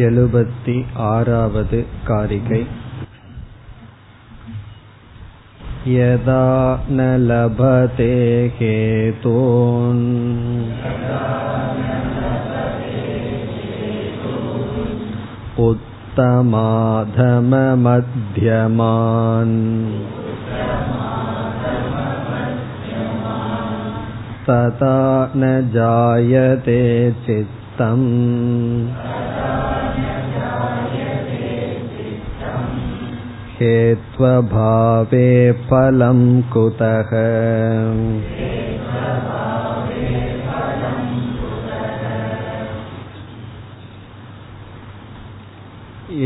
எழுபத்தி आरावद् कारिकै यदा न लभते हेतून् उत्तमाधममध्यमान् तथा न जायते चित्तम् हेत्वभावे फलं कुतः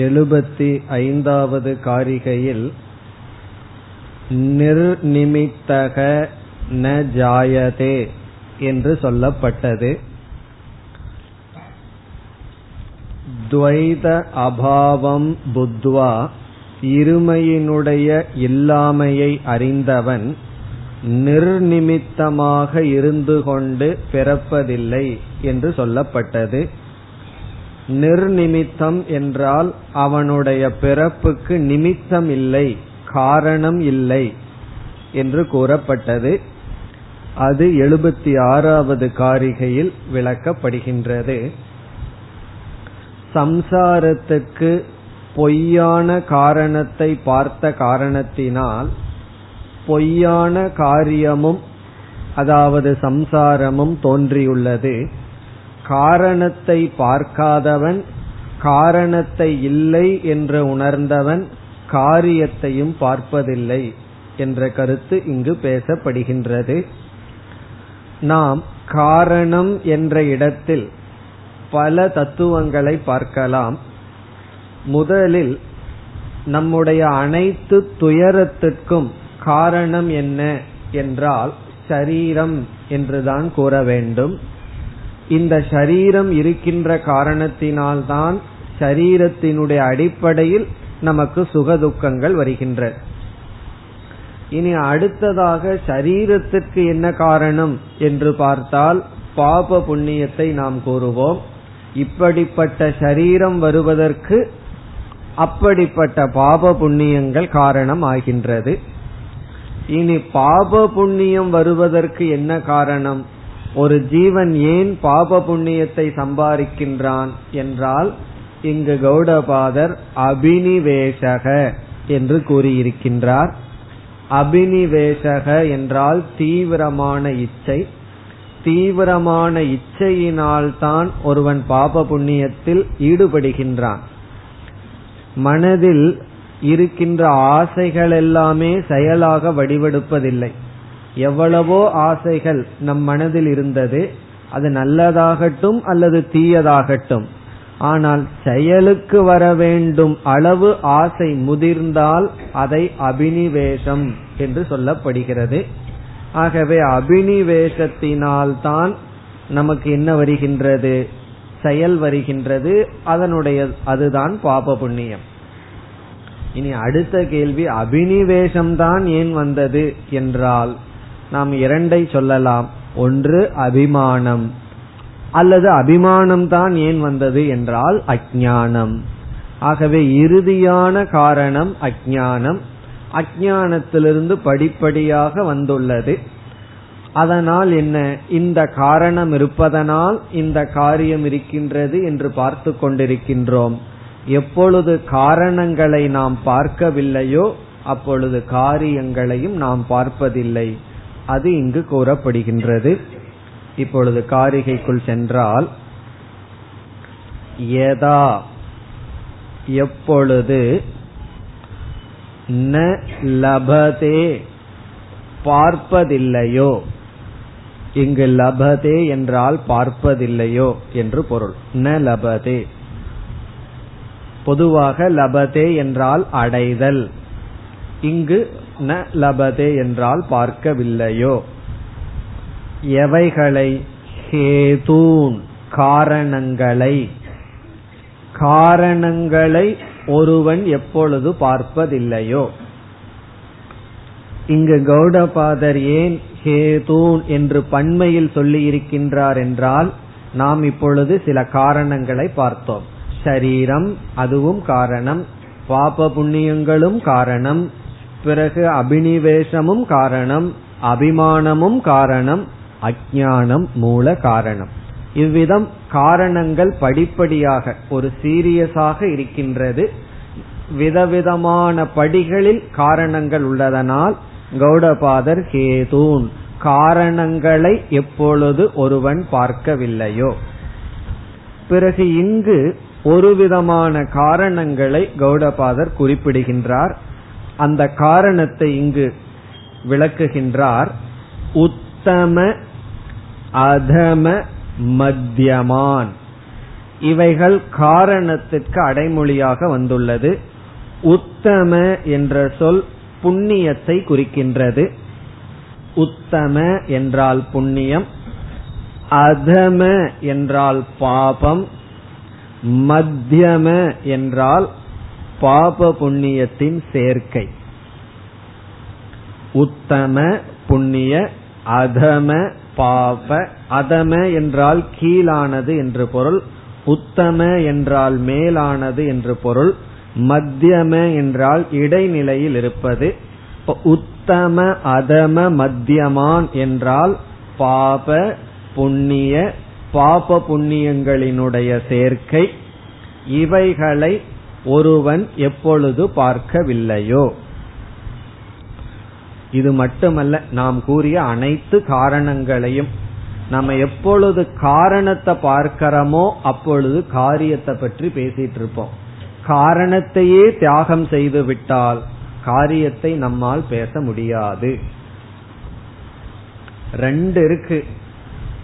எழுபத்தி ஐந்தாவது காரிகையில் நிர்நிமித்தக ந ஜாயதே என்று சொல்லப்பட்டது துவைத அபாவம் புத்வா இருமையினுடைய இல்லாமையை அறிந்தவன் நிர்நிமித்தமாக இருந்து கொண்டு பிறப்பதில்லை என்று சொல்லப்பட்டது. நிர்நிமித்தம் என்றால் அவனுடைய பிறப்புக்கு நிமித்தம் இல்லை காரணம் இல்லை என்று கூறப்பட்டது. அது எழுபத்தி ஆறாவது காரிகையில் விளக்கப்படுகின்றது. சம்சாரத்துக்கு பொய்யான காரணத்தை பார்த்த காரணத்தினால் பொய்யான காரியமும் அதாவது சம்சாரமும் தோன்றியுள்ளது. காரணத்தை பார்க்காதவன் காரணத்தை இல்லை என்று உணர்ந்தவன் காரியத்தையும் பார்ப்பதில்லை என்ற கருத்து இங்கு பேசப்படுகின்றது. நாம் காரணம் என்ற இடத்தில் பல தத்துவங்களை பார்க்கலாம். முதலில் நம்முடைய அனைத்து துயரத்திற்கும் காரணம் என்ன என்றால் சரீரம் என்றுதான் கூற வேண்டும். இந்த சரீரம் இருக்கின்ற காரணத்தினால்தான் சரீரத்தினுடைய அடிப்படையில் நமக்கு சுகதுக்கங்கள் வருகின்ற. இனி அடுத்ததாக சரீரத்திற்கு என்ன காரணம் என்று பார்த்தால் பாப புண்ணியத்தை நாம் கூறுவோம். இப்படிப்பட்ட சரீரம் வருவதற்கு அப்படிப்பட்ட பாப புண்ணியங்கள் காரணம் ஆகின்றது இனி பாப புண்ணியம் வருவதற்கு என்ன காரணம்? ஒரு ஜீவன் ஏன் பாப புண்ணியத்தை சம்பாதிக்கின்றான் என்றால் இங்கு கௌடபாதர் அபினிவேஷக என்று கூறியிருக்கின்றார். அபினிவேஷக என்றால் தீவிரமான இச்சை. தீவிரமான இச்சையினால் தான் ஒருவன் பாப புண்ணியத்தில் ஈடுபடுகின்றான். மனதில் இருக்கின்ற ஆசைகள் எல்லாமே செயலாக வடிவெடுப்பதில்லை. எவ்வளவோ ஆசைகள் நம் மனதில் இருந்தது அது நல்லதாகட்டும் அல்லது தீயதாகட்டும். ஆனால் செயலுக்கு வர வேண்டும் அளவு ஆசை முதிர்ந்தால் அதை அபினிவேஷம் என்று சொல்லப்படுகிறது. ஆகவே அபினிவேஷத்தினால்தான் நமக்கு என்ன வருகின்றது? செயல் வருகின்றது அதனுடைய அதுதான் பாப புண்ணியம். இனி அடுத்த கேள்வி அபினிவேஷம்தான் ஏன் வந்தது என்றால் நாம் இரண்டை சொல்லலாம். ஒன்று அபிமானம். அல்லது அபிமானம் தான் ஏன் வந்தது என்றால் அஜானம் ஆகவே இறுதியான காரணம் அஜானம் அஜானத்திலிருந்து படிப்படியாக வந்துள்ளது. அதனால் என்ன? இந்த காரணம் இருப்பதனால் இந்த காரியம் இருக்கின்றது என்று பார்த்து கொண்டிருக்கின்றோம். எப்பொழுது காரணங்களை நாம் பார்க்கவில்லையோ அப்பொழுது காரியங்களையும் நாம் பார்ப்பதில்லை. அது இங்கு கூறப்படுகின்றது. இப்பொழுது காரிகைக்குள் சென்றால் யதா எப்பொழுது ந லபதே பார்ப்பதில்லையோ இங்கு லபதே என்றால் பார்ப்பதில்லையோ என்று பொருள். ந லபதே. பொதுவாக லபதே என்றால் அடைதல். இங்கு ந லபதே என்றால் பார்க்கவில்லையோ. எவைகளை? ஹேதூன் காரணங்களை. காரணங்களை ஒருவன் எப்பொழுது பார்ப்பதில்லையோ. இங்கு கௌடபாதர் ஏன் ஹேதூன் என்று பன்மையில் சொல்லி இருக்கின்றார் என்றால் நாம் இப்பொழுது சில காரணங்களை பார்த்தோம். சரீரம் அதுவும் காரணம் பாப புண்ணியங்களும் காரணம் பிறகு அபினிவேசமும் காரணம் அபிமானமும் காரணம் அஜானம் மூல காரணம். இவ்விதம் காரணங்கள் படிப்படியாக ஒரு சீரியஸாக இருக்கின்றது. விதவிதமான படிகளில் காரணங்கள் உள்ளதனால் கௌடபாதர் கேதூன். காரணங்களை எப்பொழுது ஒருவன் பார்க்கவில்லையோ. பிறகு இங்கு ஒரு விதமான காரணங்களை கௌடபாதர் குறிப்பிடுகின்றார். அந்த காரணத்தை இங்கு விளக்குகின்றார். உத்தம அதம மத்தியமான் இவைகள் காரணத்திற்கு அடைமொழியாக வந்துள்ளது. உத்தம என்ற சொல் புண்ணியத்தை குறிக்கின்றது. உத்தம என்றால் புண்ணியம் அதம என்றால் பாபம் மத்தியம என்றால் பாப புண்ணியத்தின் சேர்க்கை. உத்தம புண்ணிய அதம பாப அதம என்றால் கீழானது என்று பொருள் உத்தம என்றால் மேலானது என்று பொருள் மத்தியம என்றால் இடைநிலையில் இருப்பது. உத்தம அதம மத்தியமான் என்றால் பாப புண்ணிய பாப புண்ணியங்களினுடைய சேர்க்கை. இவைகளை ஒருவன் எப்பொழுது பார்க்கவில்லையோ. இது மட்டுமல்ல நாம் கூறிய அனைத்து காரணங்களையும். நம்ம எப்பொழுது காரணத்தை பார்க்கிறோமோ அப்பொழுது காரியத்தை பற்றி பேசிட்டு இருப்போம். காரணத்தையே தியாகம் செய்து விட்டால் காரியத்தை நம்மால் பேச முடியாது. ரெண்டு இருக்கு.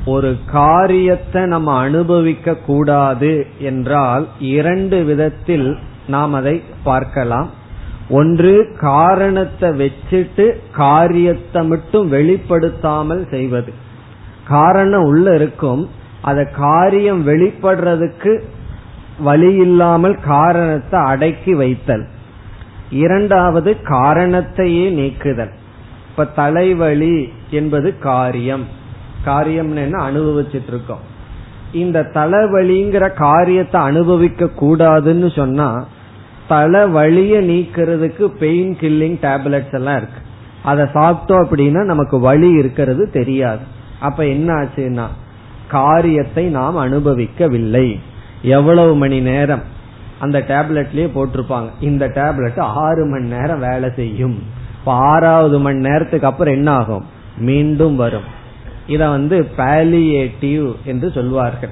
ஒரு காரியத்தை நம்ம அனுபவிக்க கூடாது என்றால் இரண்டு விதத்தில் நாம் அதை பார்க்கலாம். ஒன்று காரணத்தை வச்சுட்டு காரியத்தை மட்டும் வெளிப்படுத்தாமல் செய்வது. காரணம் உள்ள இருக்கும். அத காரியம் வெளிப்படுறதுக்கு வழி இல்லாமல் காரணத்தை அடக்கி வைத்தல். இரண்டாவது காரணத்தையே நீக்குதல். இப்ப தலைவலி என்பது காரியம். காரியம் என்ன? அனுபவிச்சுட்டு இருக்கோம் இந்த தலைவலிங்கிற காரியத்தை அனுபவிக்க கூடாதுன்னு சொன்னா தலைவலிய நீக்கிறதுக்கு பெயின் கில்லிங் டேப்லெட்ஸ் எல்லாம் இருக்கு. அதை சாப்பிட்டோம் அப்படின்னா நமக்கு வலி இருக்கிறது தெரியாது. அப்ப என்ன ஆச்சுன்னா காரியத்தை நாம் அனுபவிக்கவில்லை. எவ்வளவு மணி நேரம் அந்த டேப்லெட்லயே போட்டிருப்பாங்க. இந்த டேப்லெட் ஆறு மணி நேரம் வேலை செய்யும். இப்ப ஆறாவது மணி நேரத்துக்கு அப்புறம் என்ன ஆகும்? மீண்டும் வரும். இத வந்து பாலியேட்டிவ் என்று சொல்வார்கள்.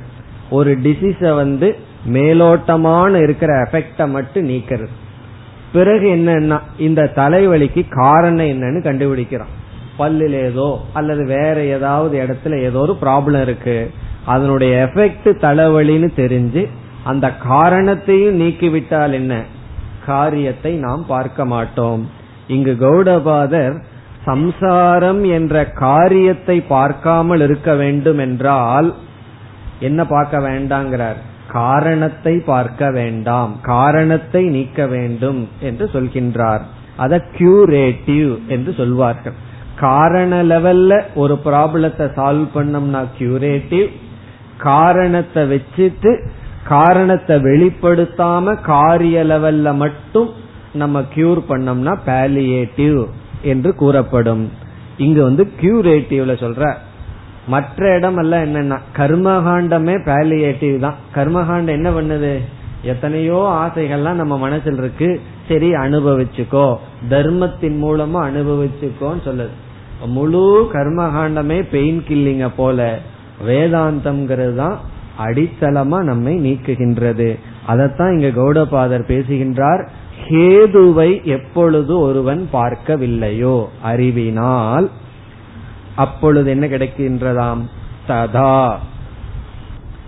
ஒரு டிசீஸ வந்து மேலோட்டமான இருக்கிற எஃபெக்ட மட்டும் நீக்கிறது. பிறகு என்னன்னா இந்த தலைவலிக்கு காரணம் என்னன்னு கண்டுபிடிக்கிறான் பல்லில் ஏதோ அல்லது வேற ஏதாவது இடத்துல ஏதோ ஒரு ப்ராப்ளம் இருக்கு. அதனுடைய எஃபெக்ட் தலைவலின்னு தெரிஞ்சு அந்த காரணத்தையும் நீக்கிவிட்டால் என்ன? காரியத்தை நாம் பார்க்க மாட்டோம். இங்கு கௌடபாதர் சம்சாரம் என்ற காரியத்தை பார்க்காமல் இருக்க வேண்டும் என்றால் என்ன பார்க்க வேண்டாங்கிறார்? காரணத்தை பார்க்க வேண்டாம். காரணத்தை நீக்க வேண்டும் என்று சொல்கின்றார். அத கியூரேட்டிவ் என்று சொல்வார்கள். காரண லெவல்ல ஒரு ப்ராப்ளத்தை சால்வ் பண்ணோம்னா கியூரேட்டிவ் காரணத்தை வச்சுட்டு காரணத்தை வெளிப்படுத்தாம காரிய லெவல்ல மட்டும் நம்ம கியூர் பண்ணோம்னா பேலியேட்டிவ் என்று கூறப்படும். இங்க வந்து கியூரேட்டிவ்ல சொல்ற. மற்ற இடம் எல்லாம் என்னன்னா கர்மகாண்டமே பேலியேட்டிவ் தான். கர்மகாண்டம் என்ன பண்ணுது? எத்தனையோ ஆசைகள்லாம் நம்ம மனசில் இருக்கு. சரி அனுபவிச்சுக்கோ. தர்மத்தின் மூலமா அனுபவிச்சுக்கோன்னு சொல்லுது. முழு கர்மகாண்டமே பெயின் கில்லிங்க போல. வேதாந்தம்ங்கிறது தான் அடித்தளமா நம்மை நீக்குகின்றது. அதைத்தான் இங்க கௌடபாதர் பேசுகின்றார் ஹேதுவை எப்பொழுது ஒருவன் பார்க்கவில்லையோ? அறிவினால் அப்பொழுது என்ன கிடைக்கின்றதாம்? ததா.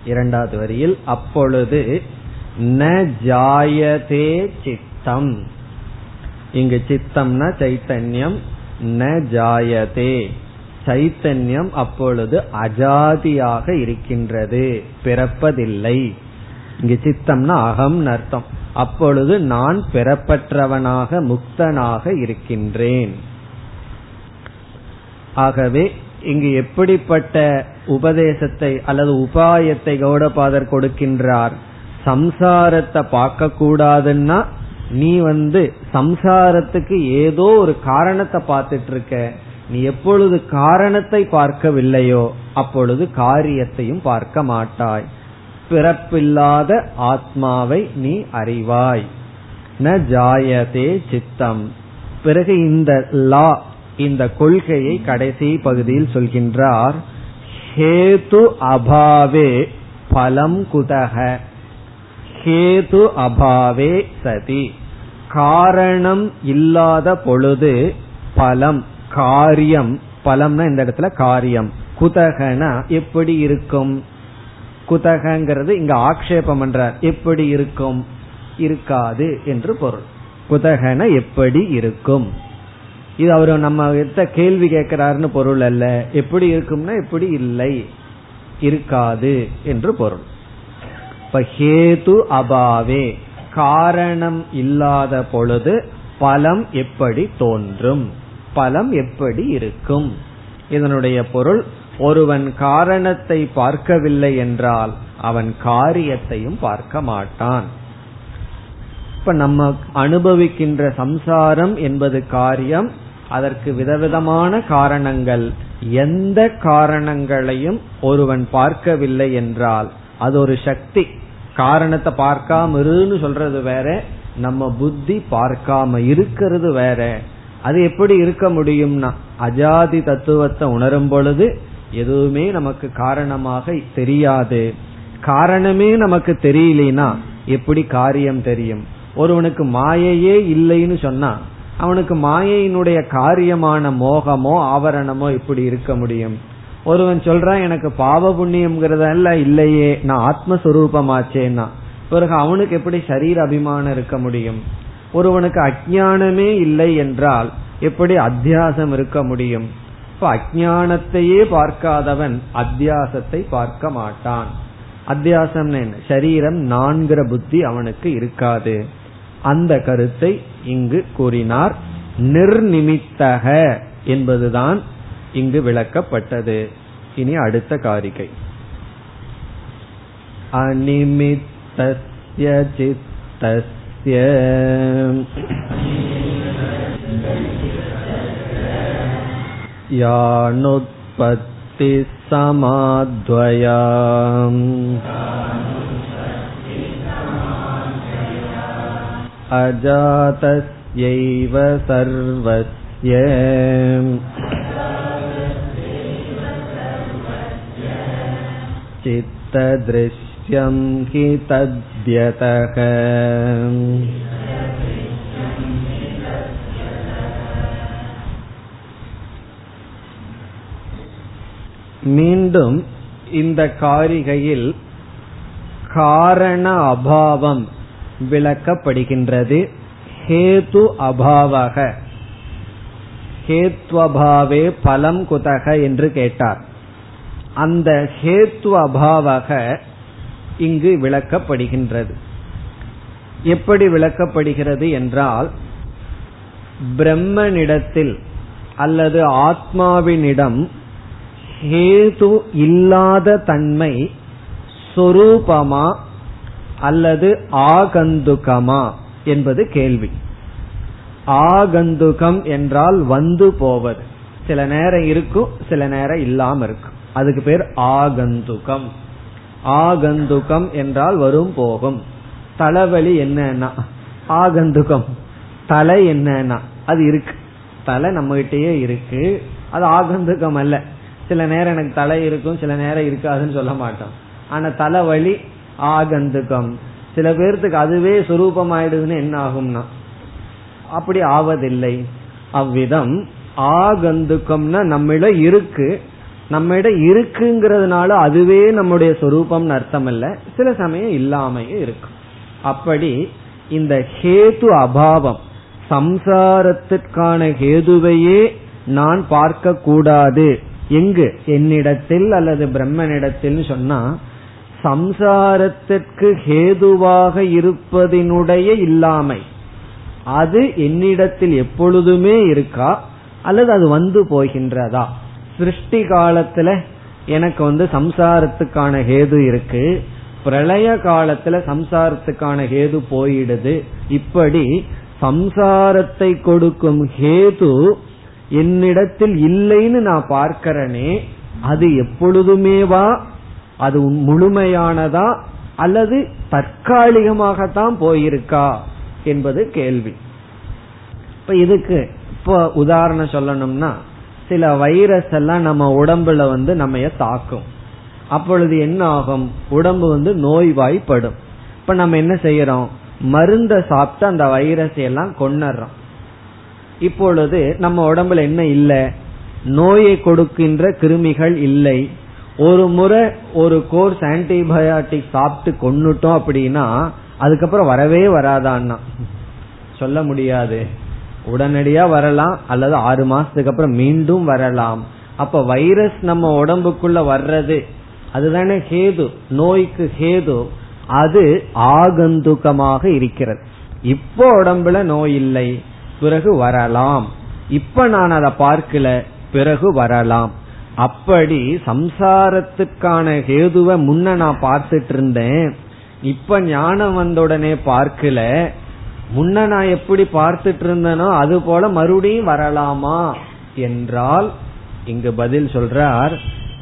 இரண்டாவது வரியில் அப்பொழுது ந ஜாயதே சித்தம். இங்கு சித்தம்னா சைத்தன்யம் ந ஜாயதே. சைத்தன்யம் அப்பொழுது அஜாதியாக இருக்கின்றது. பிறப்பதில்லை. இங்கு சித்தம்னா அகம் அர்த்தம். அப்பொழுது நான் பிறப்பற்றவனாக முக்தனாக இருக்கின்றேன். ஆகவே இங்கு எப்படிப்பட்ட உபதேசத்தை அல்லது உபாயத்தை கௌடபாதர் கொடுக்கின்றார். சம்சாரத்தை பார்க்க கூடாதுன்னா நீ வந்து சம்சாரத்துக்கு ஏதோ ஒரு காரணத்தை பார்த்துட்டு இருக்க. நீ எப்பொழுது காரணத்தை பார்க்கவில்லையோ அப்பொழுது காரியத்தையும் பார்க்க மாட்டாய். பிறப்பில்லாத ஆத்மாவை நீ அறிவாய். ந ஜாயதே சித்தம். பிறகு இந்த லா இந்த கொள்கையை கடைசி பகுதியில் சொல்கின்றார். ஹேது அபாவே பலம் குதக. ஹேது அபாவே சதி. காரணம் இல்லாத பொழுது பலம். காரியம். பலம்னா இந்த இடத்துல காரியம். குதகனா எப்படி இருக்கும்? குதகங்கிறது இங்க ஆக்ஷேபம் என்றார் எப்படி இருக்கும்? இருக்காது என்று பொருள். குதகன எப்படி இருக்கும்? இது அவர் நம்ம கேள்வி கேட்கிறாருன்னு பொருள் அல்ல. எப்படி இருக்கும்னா எப்படி இல்லை. இருக்காது என்று பொருள். இப்ப ஹேது அபாவே. காரணம் இல்லாத பொழுது பலம் எப்படி தோன்றும்? பலம் எப்படி இருக்கும்? இதனுடைய பொருள் ஒருவன் காரணத்தை பார்க்கவில்லை என்றால் அவன் காரியத்தையும் பார்க்க மாட்டான். இப்ப நம்ம அனுபவிக்கின்ற சம்சாரம் என்பது காரியம். அதற்கு விதவிதமான காரணங்கள். எந்த காரணங்களையும் ஒருவன் பார்க்கவில்லை என்றால் அது ஒரு சக்தி. காரணத்தை பார்க்காம இருன்னு சொல்றது வேற நம்ம புத்தி பார்க்காம இருக்கிறது வேற. அது எப்படி இருக்க முடியும்னா அஜாதி தத்துவத்தை உணரும் பொழுது எதுவுமே நமக்கு காரணமாக தெரியாது. காரணமே நமக்கு தெரியலனா எப்படி காரியம் தெரியும்? ஒருவனுக்கு மாயையே இல்லைன்னு சொன்னா அவனுக்கு மாயையினுடைய காரியமான மோகமோ ஆவரணமோ இப்படி இருக்க முடியும். ஒருவன் சொல்றான் எனக்கு பாவ புண்ணியம்ங்கிறதெல்லாம் இல்லையே நான் ஆத்மஸ்வரூபமாச்சேன்னா பிறகு அவனுக்கு எப்படி சரீர அபிமானம் இருக்க முடியும்? ஒருவனுக்கு அஜானமே இல்லை என்றால் எப்படி அத்தியாசம் இருக்க முடியும்? இப்ப அஜானத்தையே பார்க்காதவன் அத்தியாசத்தை பார்க்க மாட்டான். அத்தியாசம் என்ன? சரீரம் நான்கிற புத்தி அவனுக்கு இருக்காது. அந்த கருத்தை இங்கு கூறினார். நிர்நிமித்தக என்பதுதான் இங்கு விளக்கப்பட்டது. இனி அடுத்த காரிகை. அனிமித்தஸ்ய சித்தஸ்ய तस्य यानुत्पत्तिसमाद्वया अजातस्यैव सर्वस्य चित्तदृश्य हि तद्यतः மீண்டும் இந்த காரிகையில் காரண அபாவம் விளக்கப்படுகின்றது ஹேது அபாவக ஹேத்வபாவே பலம் குதக என்று கேட்டார் அந்த ஹேத்து அபாவக இங்கு விளக்கப்படுகின்றது. எப்படி விளக்கப்படுகிறது என்றால் பிரம்மனிடத்தில் அல்லது ஆத்மாவினிடம் ஹேது இல்லாத தன்மை சொரூபமா அல்லது ஆகந்துகமா என்பது கேள்வி. ஆகந்துகம் என்றால் வந்து போவது. சில நேரம் இருக்கும் சில நேரம் இல்லாம இருக்கும். அதுக்கு பேர் ஆகந்துகம். ஆகந்துகம் என்றால் வரும் போகும். தலைவலி என்னன்னா? ஆகந்துகம். தலை என்னன்னா? அது இருக்கு. தலை நம்ம கிட்டயே இருக்கு. அது ஆகந்துகம் அல்ல. சில நேரம் எனக்கு தலை இருக்கும் சில நேரம் இருக்காதுன்னு சொல்ல மாட்டோம். ஆனா தலைவலி ஆகந்துகம். சில பேர்த்துக்கு அதுவே சுரூபம் ஆயிடுதுன்னு என்ன ஆகும்னா? அப்படி ஆவதில்லை. அவ்விதம் ஆகந்துக்கம்னா நம்மள இருக்கு. நம்மிட இருக்குங்கிறதுனால அதுவே நம்முடைய சொரூபம்னு அர்த்தம் இல்ல சில சமயம் இல்லாமையும் இருக்கும். அப்படி இந்த ஹேது அபாவம் சம்சாரத்திற்கான ஹேதுவையே நான் பார்க்க கூடாது எங்கு? என்னிடத்தில் அல்லது பிரம்மனிடத்தில் சொன்னா சம்சாரத்திற்கு ஹேதுவாக இருப்பதினுடைய இல்லாமை. அது என்னிடத்தில் எப்பொழுதுமே இருக்கா? அல்லது அது வந்து போகின்றதா? சிருஷ்டி காலத்துல எனக்கு வந்து சம்சாரத்துக்கான ஹேது இருக்கு. பிரளய காலத்துல சம்சாரத்துக்கான ஹேது போயிடுது. இப்படி சம்சாரத்தை கொடுக்கும் ஹேது என்னிடத்தில் இல்லைன்னு நான் பார்க்கிறனே அது எப்பொழுதுமேவா? அது முழுமையானதா? அல்லது தற்காலிகமாகத்தான் போயிருக்கா? என்பது கேள்வி. இப்ப இதுக்கு இப்ப உதாரணம் சொல்லணும்னா சில வைரஸ் எல்லாம் நம்ம உடம்புல வந்து நம்ம தாக்கும். அப்பொழுது என்ன ஆகும்? உடம்பு வந்து நோய்வாய்ப்படும். இப்ப நம்ம என்ன செய்யறோம்? மருந்த சாப்பிட்டு அந்த வைரஸ் எல்லாம் கொண்டுறோம் இப்பொழுது நம்ம உடம்புல என்ன இல்லை? நோயை கொடுக்கின்ற கிருமிகள் இல்லை. ஒரு முறை ஒரு கோர்ஸ் ஆன்டிபயாட்டிக் சாப்பிட்டு கொண்டுட்டோம் அப்படின்னா அதுக்கப்புறம் வரவே வராதான்னா? சொல்ல முடியாது. உடனடியா வரலாம் அல்லது ஆறு மாசத்துக்கு அப்புறம் மீண்டும் வரலாம். அப்ப வைரஸ் நம்ம உடம்புக்குள்ள வர்றது அதுதானே ஹேது நோய்க்கு ஹேது அது ஆகந்துகமாக இருக்கிறது. இப்போ உடம்புல நோய் இல்லை பிறகு வரலாம். இப்ப நான் அதை பார்க்கல பிறகு வரலாம். அப்படி சம்சாரத்துக்கான ஹேதுவை முன்ன நான் பார்த்துட்டு இருந்தேன். இப்ப ஞானம் வந்த உடனே பார்க்கல முன்ன நான் எப்படி பார்த்துட்டு இருந்தேனோ அது போல மறுபடியும் வரலாமா? என்றால் இங்கு பதில் சொல்றார்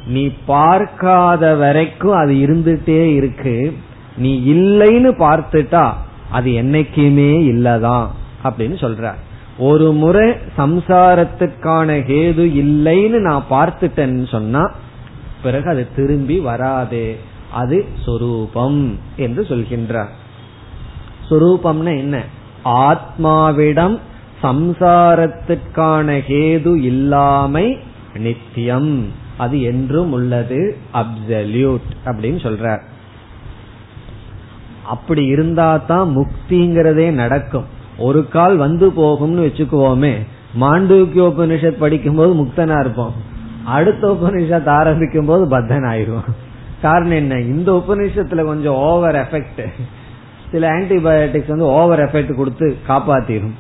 நீ பார்க்காத வரைக்கும் அது இருந்துட்டே இருக்கு. நீ இல்லைன்னு பார்த்துட்டா அது என்னைக்குமே இல்லதான் அப்படின்னு சொல்றார். ஒரு முறை சம்சாரத்துக்கான ஹேது இல்லைன்னு நான் பார்த்துட்டேன்னு சொன்னா பிறகு அது திரும்பி வராது. அது சொரூபம் என்று சொல்கின்றார். சொரூபம்னா என்ன? ஆத்மாவிடம் சம்சாரத்துக்கான ஹேது இல்லாமை நித்தியம். அது என்றும் உள்ளது. அப்சல்யூட் அப்படின்னு சொல்றார். அப்படி இருந்தா தான் முக்திங்கிறதே நடக்கும். ஒரு கால் வந்து போகும்னு வச்சுக்குவோமே. மாண்டூக்கிய உபனிஷத் படிக்கும் போது முக்தனா இருப்போம். அடுத்த உபனிஷத் ஆரம்பிக்கும் போது பத்தன் ஆயிரும் காரணம் என்ன? இந்த உபனிஷத்துல கொஞ்சம் ஓவர் எஃபெக்ட் சில ஆன்டிபயோட்டிக்ஸ் வந்து ஓவர் எஃபெக்ட் கொடுத்து காப்பாத்திரும்.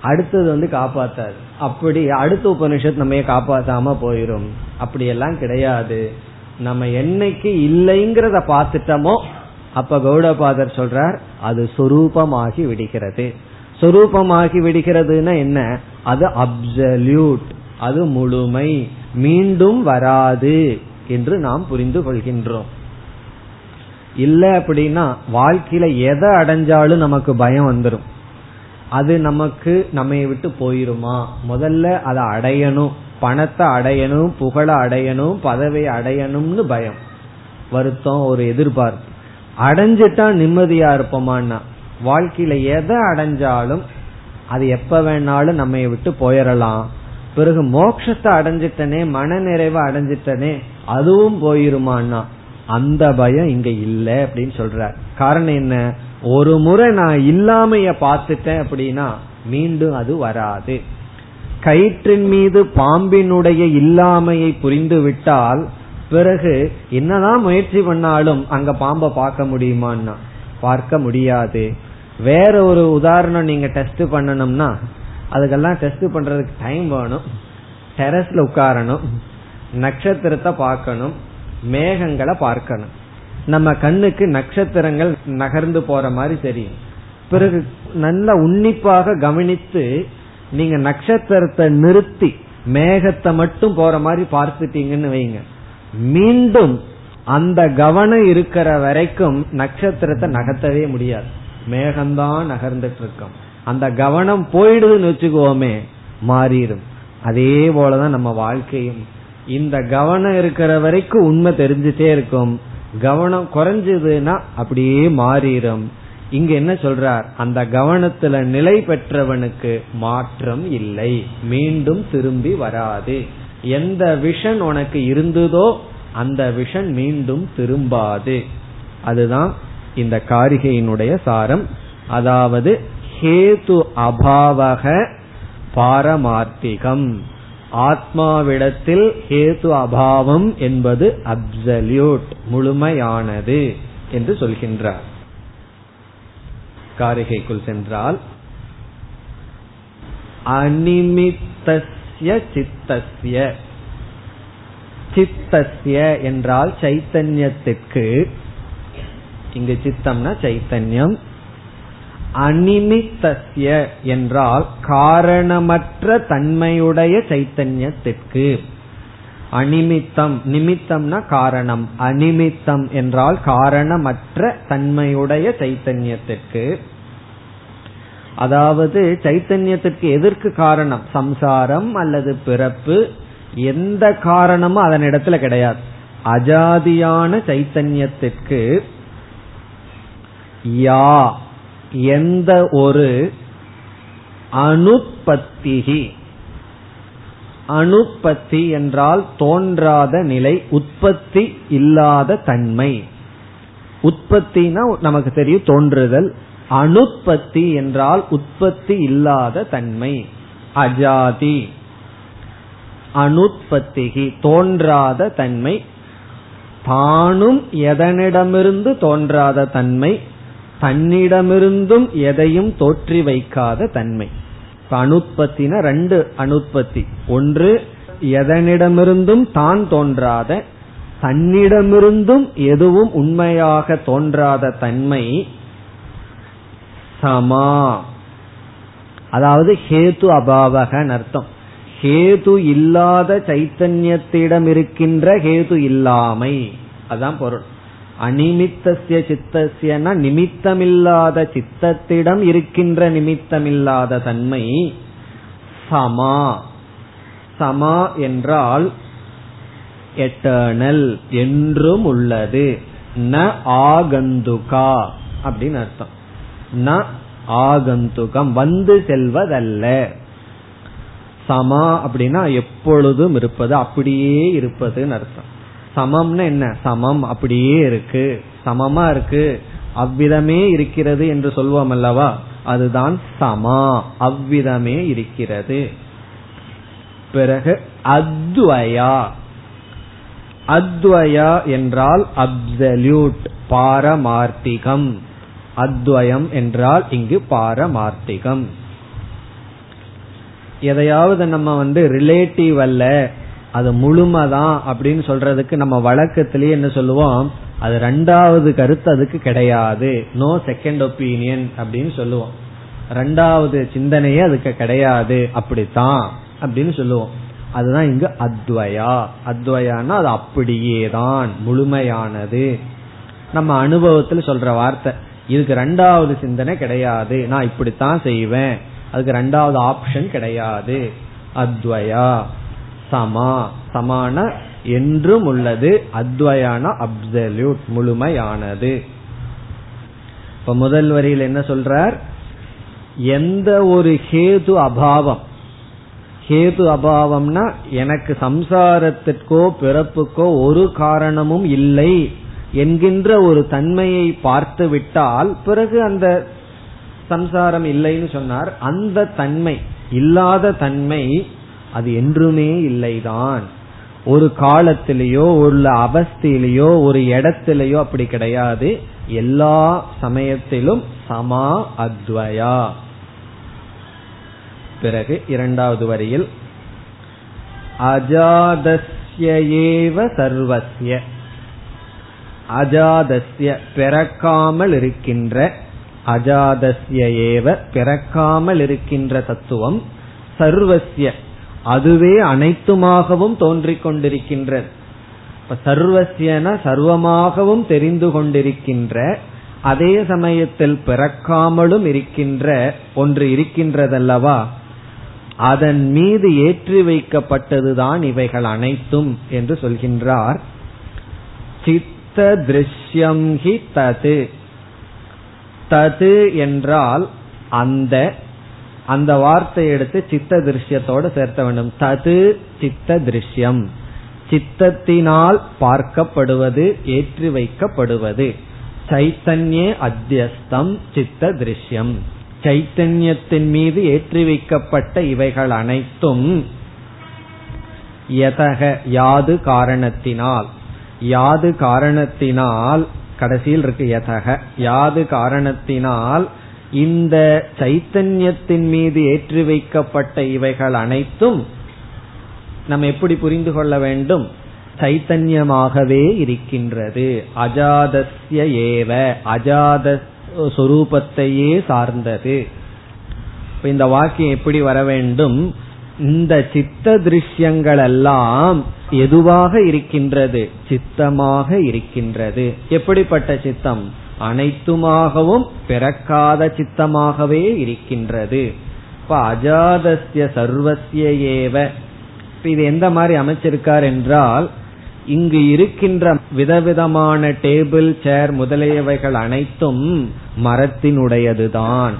அடுத்தது வந்து காப்பாத்தாது. அப்படி அடுத்த உபனிஷத் நம்ம காப்பாத்தாம போயிரும்? அப்படி எல்லாம் கிடையாது. நம்ம என்னைக்கு இல்லைங்கிறத பார்த்துட்டோமோ அப்ப கௌடபாதர் சொல்றார் அது சொரூபமாகி விடுகிறது. சொரூபமாகி விடுகிறதுனா என்ன? அது அப்சல்யூட் அது முழுமை மீண்டும் வராது என்று நாம் புரிந்து கொள்கின்றோம். இல்ல அப்படின்னா வாழ்க்கையில எதை அடைஞ்சாலும் நமக்கு பயம் வந்துடும் அது நமக்கு நம்ம விட்டு போயிருமா? முதல்ல அதை அடையணும். பணத்தை அடையணும் புகழ அடையணும் பதவியை அடையணும்னு பயம். வருத்தம் ஒரு எதிர்பார்ப்பு. அடைஞ்சிட்டா நிம்மதியா இருப்போமான்னா? வாழ்க்கையில எதை அடைஞ்சாலும் அது எப்ப வேணாலும் நம்ம விட்டு போயிடலாம் பிறகு மோட்சத்தை அடைஞ்சிட்டனே மன நிறைவை அடைஞ்சிட்டனே அதுவும் போயிருமான்னா? அந்த பயம் இங்க இல்ல அப்படின்னு சொல்ற காரணம் என்ன? ஒரு முறை நான் இல்லாமைய பார்த்துட்டேன் அப்படின்னா மீண்டும் அது வராது. கயிற்றின் மீது பாம்பினுடைய இல்லாமையை புரிந்து விட்டால் பிறகு என்னதான் முயற்சி பண்ணாலும் அங்க பாம்பை பார்க்க முடியுமான்னா? பார்க்க முடியாது. வேற ஒரு உதாரணம் நீங்க டெஸ்ட் பண்ணணும்னா அதுக்கெல்லாம் டெஸ்ட் பண்றதுக்கு டைம் வேணும். டெரஸ்ல உட்காரணும். நட்சத்திரத்தை பார்க்கணும். மேகங்களை பார்க்கணும். நம்ம கண்ணுக்கு நட்சத்திரங்கள் நகர்ந்து போற மாதிரி தெரியும். பிறகு நல்ல உன்னிப்பாக கவனித்து நீங்க நட்சத்திரத்தை நிறுத்தி மேகத்தை மட்டும் போற மாதிரி பார்த்துட்டீங்கன்னு வைங்க. மீண்டும் அந்த கவனம் இருக்கிற வரைக்கும் நட்சத்திரத்தை நகர்த்தவே முடியாது. மேகம்தான் நகர்ந்துட்டு இருக்கும் அந்த கவனம் போயிடுதுன்னு வச்சுக்கோமே மாறிடும். அதே போலதான் நம்ம வாழ்க்கையும். இந்த கவனம் இருக்கிற வரைக்கும் உண்மை தெரிஞ்சுட்டே இருக்கும். கவனம் குறைஞ்சதுன்னா அப்படியே மாறிடும் இங்க என்ன சொல்றார்? அந்த கவனத்துல நிலை பெற்றவனுக்கு மாற்றம் இல்லை. மீண்டும் திரும்பி வராது. எந்த விஷன் உனக்கு இருந்ததோ அந்த விஷன் மீண்டும் திரும்பாது. அதுதான் இந்த காரிகையினுடைய சாரம். அதாவது ஹேது அபாவக பாரமார்த்திகம். ஆத்மாவிடத்தில் ஹேது அபாவம் என்பது அப்சல்யூட் முழுமையானது என்று சொல்கின்றார். காரிகைக்குள் சென்றால் அனிமித்தஸ்ய சித்தஸ்ய. சித்தஸ்ய என்றால் சைத்தன்யத்திற்கு. இங்கு சித்தம்னா சைத்தன்யம். அனிமித்தசிய என்றால் காரணமற்ற தன்மையுடைய சைத்தன்யத்திற்கு. அனிமித்தம் நிமித்தம்னா காரணம். அனிமித்தம் என்றால் காரணமற்ற தன்மையுடைய சைத்தன்யத்திற்கு. அதாவது சைத்தன்யத்திற்கு எதற்கு காரணம்? சம்சாரம் அல்லது பிறப்பு? எந்த காரணமும் அதன் இடத்துல கிடையாது. அஜாதியான சைத்தன்யத்திற்கு யா எந்த ஒரு அனுப்பத்திகி அனுப்பத்தி என்றால் தோன்றாத நிலை உற்பத்தி இல்லாத தன்மை. உற்பத்தினா நமக்கு தெரியும் தோன்றுதல். அனுப்பத்தி என்றால் உற்பத்தி இல்லாத தன்மை. அஜாதி அனுற்பத்திகி தோன்றாத தன்மை. தானும் எதனிடமிருந்து தோன்றாத தன்மை. தன்னிடமிருந்தும் எதையும் தோற்றி வைக்காத தன்மை. அனுற்பத்தின ரெண்டு அனுற்பத்தி ஒன்று எதனிடமிருந்தும் தான் தோன்றாத தன்னிடமிருந்தும் எதுவும் உண்மையாக தோன்றாத தன்மை சமா. அதாவது ஹேது அபாவகன் அர்த்தம். ஹேது இல்லாத சைத்தன்யத்திடம் இருக்கின்ற ஹேது இல்லாமை. அதான் பொருள். அனிமித்தசிய சித்தசியனா நிமித்தமில்லாத சித்தத்திடம் இருக்கின்ற நிமித்தமில்லாத தன்மை சமா. சமா என்றால் எட்டர்னல் என்றும் உள்ளது. ந ஆகந்துகா அப்படின்னு அர்த்தம். ந ஆகந்துகம் வந்து செல்வதல்ல. சமா அப்படின்னா எப்பொழுதும் இருப்பது அப்படியே இருப்பதுன்னு அர்த்தம். சமம்னு என்ன? சமம் அப்படியே இருக்கு. சமமா இருக்கு. அவ்விதமே இருக்கிறது என்று சொல்வோம் அல்லவா? அதுதான் சமா. அவ்விதமே இருக்கிறது. பிறகு அத்வயா. அத்வயா என்றால் அப்சல்யூட் பாரமார்த்திகம். அத்வயம் என்றால் இங்கு பாரமார்த்திகம். எதையாவது நம்ம வந்து ரிலேட்டிவ் அல்ல. அது முழுமைதான் அப்படின்னு சொல்றதுக்கு நம்ம வழக்கத்திலேயே என்ன சொல்லுவோம்? அது ரெண்டாவது கருத்து அதுக்கு கிடையாது. நோ செகண்ட் ஒப்பீனியன் அப்படின்னு சொல்லுவோம். ரெண்டாவது சிந்தனையே அதுக்கு கிடையாது. அப்படித்தான் அப்படின்னு சொல்லுவோம். அதுதான் இங்கு அத்வயா. அத்வயான்னா அது அப்படியே தான் முழுமையானது. நம்ம அனுபவத்தில் சொல்ற வார்த்தை இதுக்கு ரெண்டாவது சிந்தனை கிடையாது. நான் இப்படித்தான் செய்வேன். அதுக்கு ரெண்டாவது ஆப்ஷன் கிடையாது. அத்வயா. சமா சமான என்றும் உள்ளது. அத்வயான அப்சல்யூட் முழுமையானது. இப்ப முதல் வரியில் என்ன சொல்றார்? எந்த ஒரு ஹேது அபாவம். ஹேது அபாவம்னா எனக்கு சம்சாரத்திற்கோ பிறப்புக்கோ ஒரு காரணமும் இல்லை என்கின்ற ஒரு தன்மையை பார்த்து விட்டால் பிறகு அந்த சம்சாரம் இல்லைன்னு சொன்னார். அந்த தன்மை இல்லாத தன்மை அது என்றுமே இல்லைதான். ஒரு காலத்திலேயோ உள்ள அவஸ்தையிலேயோ ஒரு இடத்திலேயோ அப்படி கிடையாது. எல்லா சமயத்திலும் சமா அத்வயா. பிறகு இரண்டாவது வரியில் அஜாதஸ்யேவ சர்வசிய அஜாதஸ்ய பிறக்காமல் இருக்கின்ற அஜாதஸ்ய ஏவ பிறக்காமல் இருக்கின்ற தத்துவம் சர்வசிய அதுவே அனைத்துமாகவும் தோன்றிக் கொண்டிருக்கின்றது. இப்ப சர்வசியன சர்வமாகவும் தெரிந்து கொண்டிருக்கின்ற அதே சமயத்தில் பிறக்காமலும் இருக்கின்ற ஒன்று இருக்கின்றதல்லவா? அதன் மீது ஏற்றி வைக்கப்பட்டதுதான் இவைகள் அனைத்தும் என்று சொல்கின்றார். சித்த திருஷ்யம் ஹி தது. தது என்றால் அந்த அந்த வார்த்தையை எடுத்து சித்த திருஷ்யத்தோடு சேர்த்த வேண்டும். தது சித்த திருஷ்யம். சித்தத்தினால் பார்க்கப்படுவது ஏற்றி வைக்கப்படுவது. சைத்தன்யே அத்தியஸ்தம் சித்த திருஷ்யம். சைத்தன்யத்தின் மீது ஏற்றி வைக்கப்பட்ட இவைகள் அனைத்தும் எதக யாது காரணத்தினால். யாது காரணத்தினால் கடைசியில் இருக்கு எதக. யாது காரணத்தினால் இந்த சைத்தன்யத்தின் மீது ஏற்றி வைக்கப்பட்ட இவைகள் அனைத்தும் நம்ம எப்படி புரிந்து கொள்ள வேண்டும்? சைத்தன்யமாகவே இருக்கின்றது. அஜாதஸ்ய ஏவ அஜாத சொரூபத்தையே சார்ந்தது. இந்த வாக்கியம் எப்படி வர வேண்டும்? இந்த சித்த திருஷ்யங்கள் எல்லாம் எதுவாக இருக்கின்றது? சித்தமாக இருக்கின்றது. எப்படிப்பட்ட சித்தம்? அனைத்துமாகவும் பிறக்காத சித்தமாகவே இருக்கின்றது. இப்ப அஜாதஸ்ய சர்வசிய ஏவ. இது எந்த மாதிரி அமைச்சிருக்கார் என்றால் இங்கு இருக்கின்ற விதவிதமான டேபிள் சேர் முதலியவைகள் அனைத்தும் மரத்தினுடையதுதான்.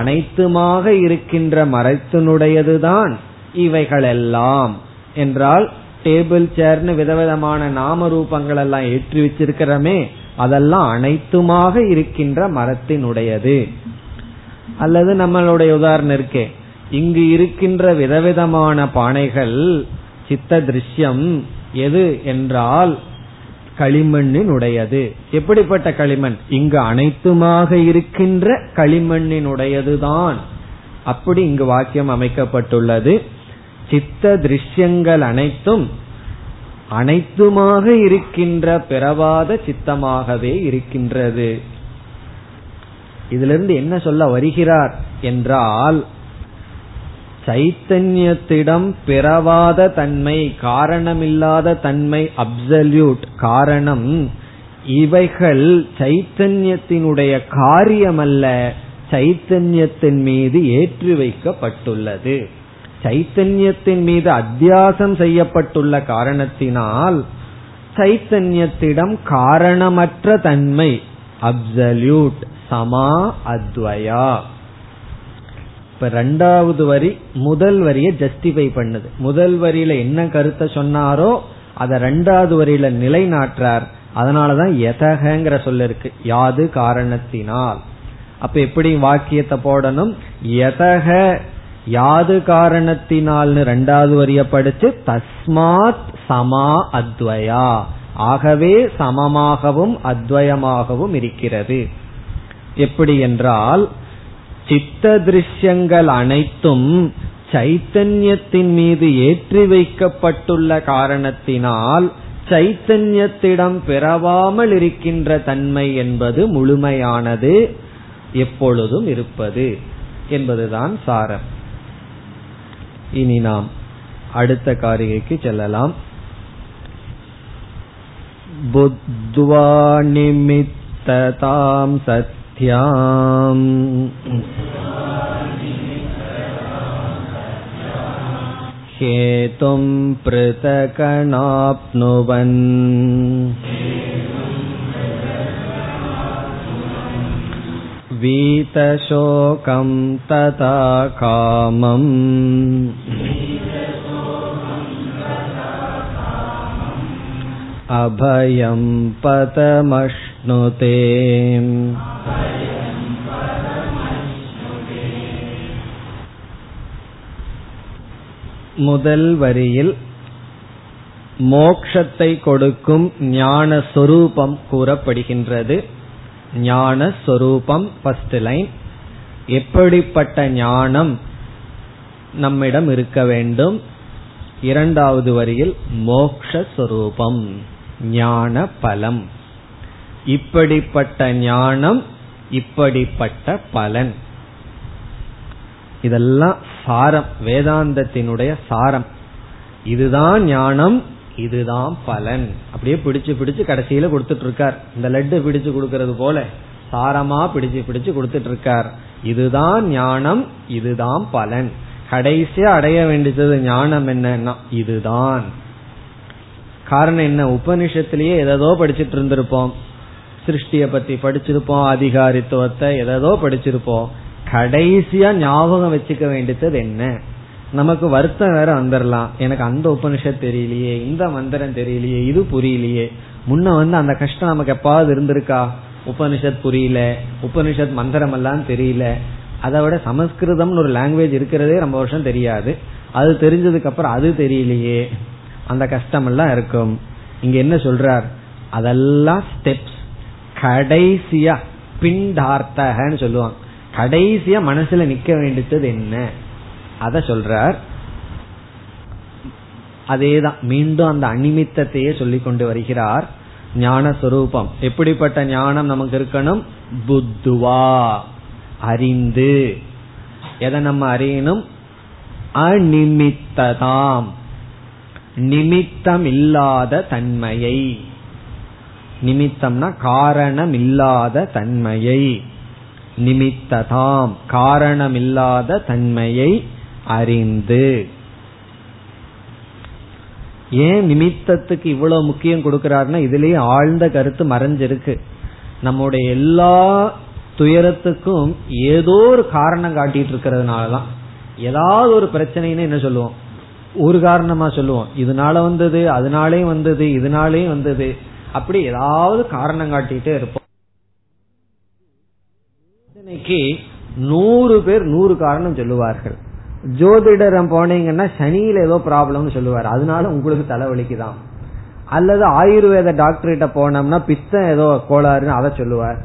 அனைத்துமாக இருக்கின்ற மரத்தினுடையதுதான் இவைகளெல்லாம். என்றால் டேபிள் சேர்னு விதவிதமான நாம ரூபங்கள் எல்லாம் ஏற்றி வச்சிருக்கிறமே அதெல்லாம் அனைத்துமாக இருக்கின்ற மரத்தினுடையது. அல்லது நம்மளுடைய உதாரணம் இருக்கே. இங்கு இருக்கின்ற விதவிதமான பானைகள் சித்த திருஷ்யம் எது என்றால் களிமண்ணினுடையது. எப்படிப்பட்ட களிமண்? இங்கு அனைத்துமாக இருக்கின்ற களிமண்ணினுடையதுதான். அப்படி இங்கு வாக்கியம் அமைக்கப்பட்டுள்ளது. சித்த திருஷ்யங்கள் அனைத்தும் அனைத்துமாக இருக்கின்ற பிறவாத சித்தமாகவே இருக்கின்றது. இதிலிருந்து என்ன சொல்ல வருகிறார் என்றால் சைத்தன்யத்திடம் பிறவாத தன்மை காரணமில்லாத தன்மை அப்சல்யூட் காரணம் இவைகள் சைத்தன்யத்தினுடைய காரியமல்ல சைத்தன்யத்தின் மீது ஏற்றி வைக்கப்பட்டுள்ளது. சைத்தன்யத்தின் மீது அத்தியாசம் செய்யப்பட்டுள்ள காரணத்தினால் சைத்தன்யத்திடம் காரணமற்ற தன்மை அப்சல்யூட் சமா அத்வயா. இப்ப ரெண்டாவது வரி முதல் வரிய ஜஸ்டிஃபை பண்ணுது. முதல் வரியில என்ன கருத்தை சொன்னாரோ அத ரெண்டாவது வரியில நிலைநாட்டுறார். அதனாலதான் எதகங்கிற சொல்ல இருக்கு. யாது காரணத்தினால். அப்ப எப்படி வாக்கியத்தை போடணும்? எதக யாது காரணத்தினால்னு ரெண்டாவது வரிய படிச்சு தஸ்மாத் சமா அத்வயா. ஆகவே சமமாகவும் அத்வயமாகவும் இருக்கிறது. எப்படி என்றால் சித்த திருஷ்யங்கள் அனைத்தும் சைத்தன்யத்தின் மீது ஏற்றி வைக்கப்பட்டுள்ள காரணத்தினால் சைத்தன்யத்திடம் பிறவாமல் இருக்கின்ற தன்மை என்பது முழுமையானது எப்பொழுதும் இருப்பது என்பதுதான் சாரம். இனி நாம் அடுத்த காரிகைக்கு செல்லலாம் புத்வா நிமித்ததாம் சத்யாம் हेतुं पृथकनाप्नुवन् वीतशोकं तथा कामम् अभयं पतमश्नुते முதல் வரியில் மோக்ஷத்தை கொடுக்கும் ஞான சொரூபம் கூறப்படுகின்றது ஞான ஸ்வரூபம் ஃபர்ஸ்ட் லைன் எப்படிப்பட்ட ஞானம் நம்மிடம் இருக்க வேண்டும்? இரண்டாவது வரியில் மோக்ஷரூபம் ஞான பலம் இப்படிப்பட்ட ஞானம் இப்படிப்பட்ட பலன். இதெல்லாம் சாரம் வேதாந்தத்தினுடைய சாரம். இதுதான் ஞானம் இதுதான் பலன். அப்படியே பிடிச்சு பிடிச்சு கடைசியில கொடுத்துட்டு இருக்கார் இந்த லட்டு பிடிச்சு கொடுக்கறது போல சாரமா பிடிச்சு பிடிச்சு கொடுத்துட்டு இருக்கார் இதுதான் ஞானம் இதுதான் பலன். கடைசியா அடைய வேண்டியது ஞானம் என்னன்னா இதுதான். காரணம் என்ன? உபனிஷத்திலேயே எதோ படிச்சுட்டு இருந்திருப்போம் சிருஷ்டிய பத்தி படிச்சிருப்போம் அதிகாரித்துவத்தை எதோ படிச்சிருப்போம். கடைசியா ஞாபகம் வச்சுக்க வேண்டியது என்ன? நமக்கு வருத்தம் வேற வந்துடலாம் எனக்கு அந்த உபனிஷத் தெரியலையே இந்த மந்திரம் தெரியலையே இது புரியலையே. முன்ன வந்து அந்த கஷ்டம் நமக்கு எப்பாவது இருந்திருக்கா? உபனிஷத் புரியல உபனிஷத் மந்திரம் எல்லாம் தெரியல. அதை விட சமஸ்கிருதம்னு ஒரு லாங்குவேஜ் இருக்கிறதே ரொம்ப வருஷம் தெரியாது. அது தெரிஞ்சதுக்கு அப்புறம் அது தெரியலையே. அந்த கஷ்டம் எல்லாம் இருக்கும். இங்க என்ன சொல்றார்? அதெல்லாம் ஸ்டெப்ஸ் கடைசியா பிண்டார்த்தகன்னு சொல்லுவாங்க. கடைசியா மனசுல நிக்க வேண்டியது என்ன? அத சொல்றார். அதேதான் மீண்டும் அந்த அனிமித்தத்தையே சொல்லி கொண்டு வருகிறார். ஞான சொரூபம் எப்படிப்பட்ட ஞானம் நமக்கு இருக்கணும்? புத்துவா. அறிந்து. எதை நம்ம அறியணும்? அநிமித்ததாம் நிமித்தம் இல்லாத தன்மையை. நிமித்தம்னா காரணம் இல்லாத தன்மையை. நிமித்ததாம். காரணமில்லாத தன்மையை. அறிந்து. ஏன் நிமித்தத்துக்கு இவ்வளவு முக்கியம் கொடுக்கிறாருன்னா இதுலயே ஆழ்ந்த கருத்து மறைஞ்சிருக்கு. நம்முடைய எல்லா துயரத்துக்கும் ஏதோ ஒரு காரணம் காட்டிட்டு இருக்கிறதுனாலதான் ஏதாவது ஒரு பிரச்சனைன்னு என்ன சொல்லுவோம்? ஒரு காரணமா சொல்லுவோம். இதனால வந்தது அதனாலே வந்தது இதனாலே வந்தது. அப்படி ஏதாவது காரணம் காட்டிட்டே இருப்போம். பிரச்சனைக்கு நூறு பேர் நூறு காரணம் சொல்லுவார்கள். ஜோதிடரம் போனீங்கன்னா சனியில ஏதோ ப்ராப்ளம்னு சொல்லுவார். அதனால உங்களுக்கு தலைவலிக்குதான். அல்லது ஆயுர்வேத டாக்டர் கிட்ட போனோம்னா பித்தம் ஏதோ கோளாறுன்னு அதை சொல்லுவார்.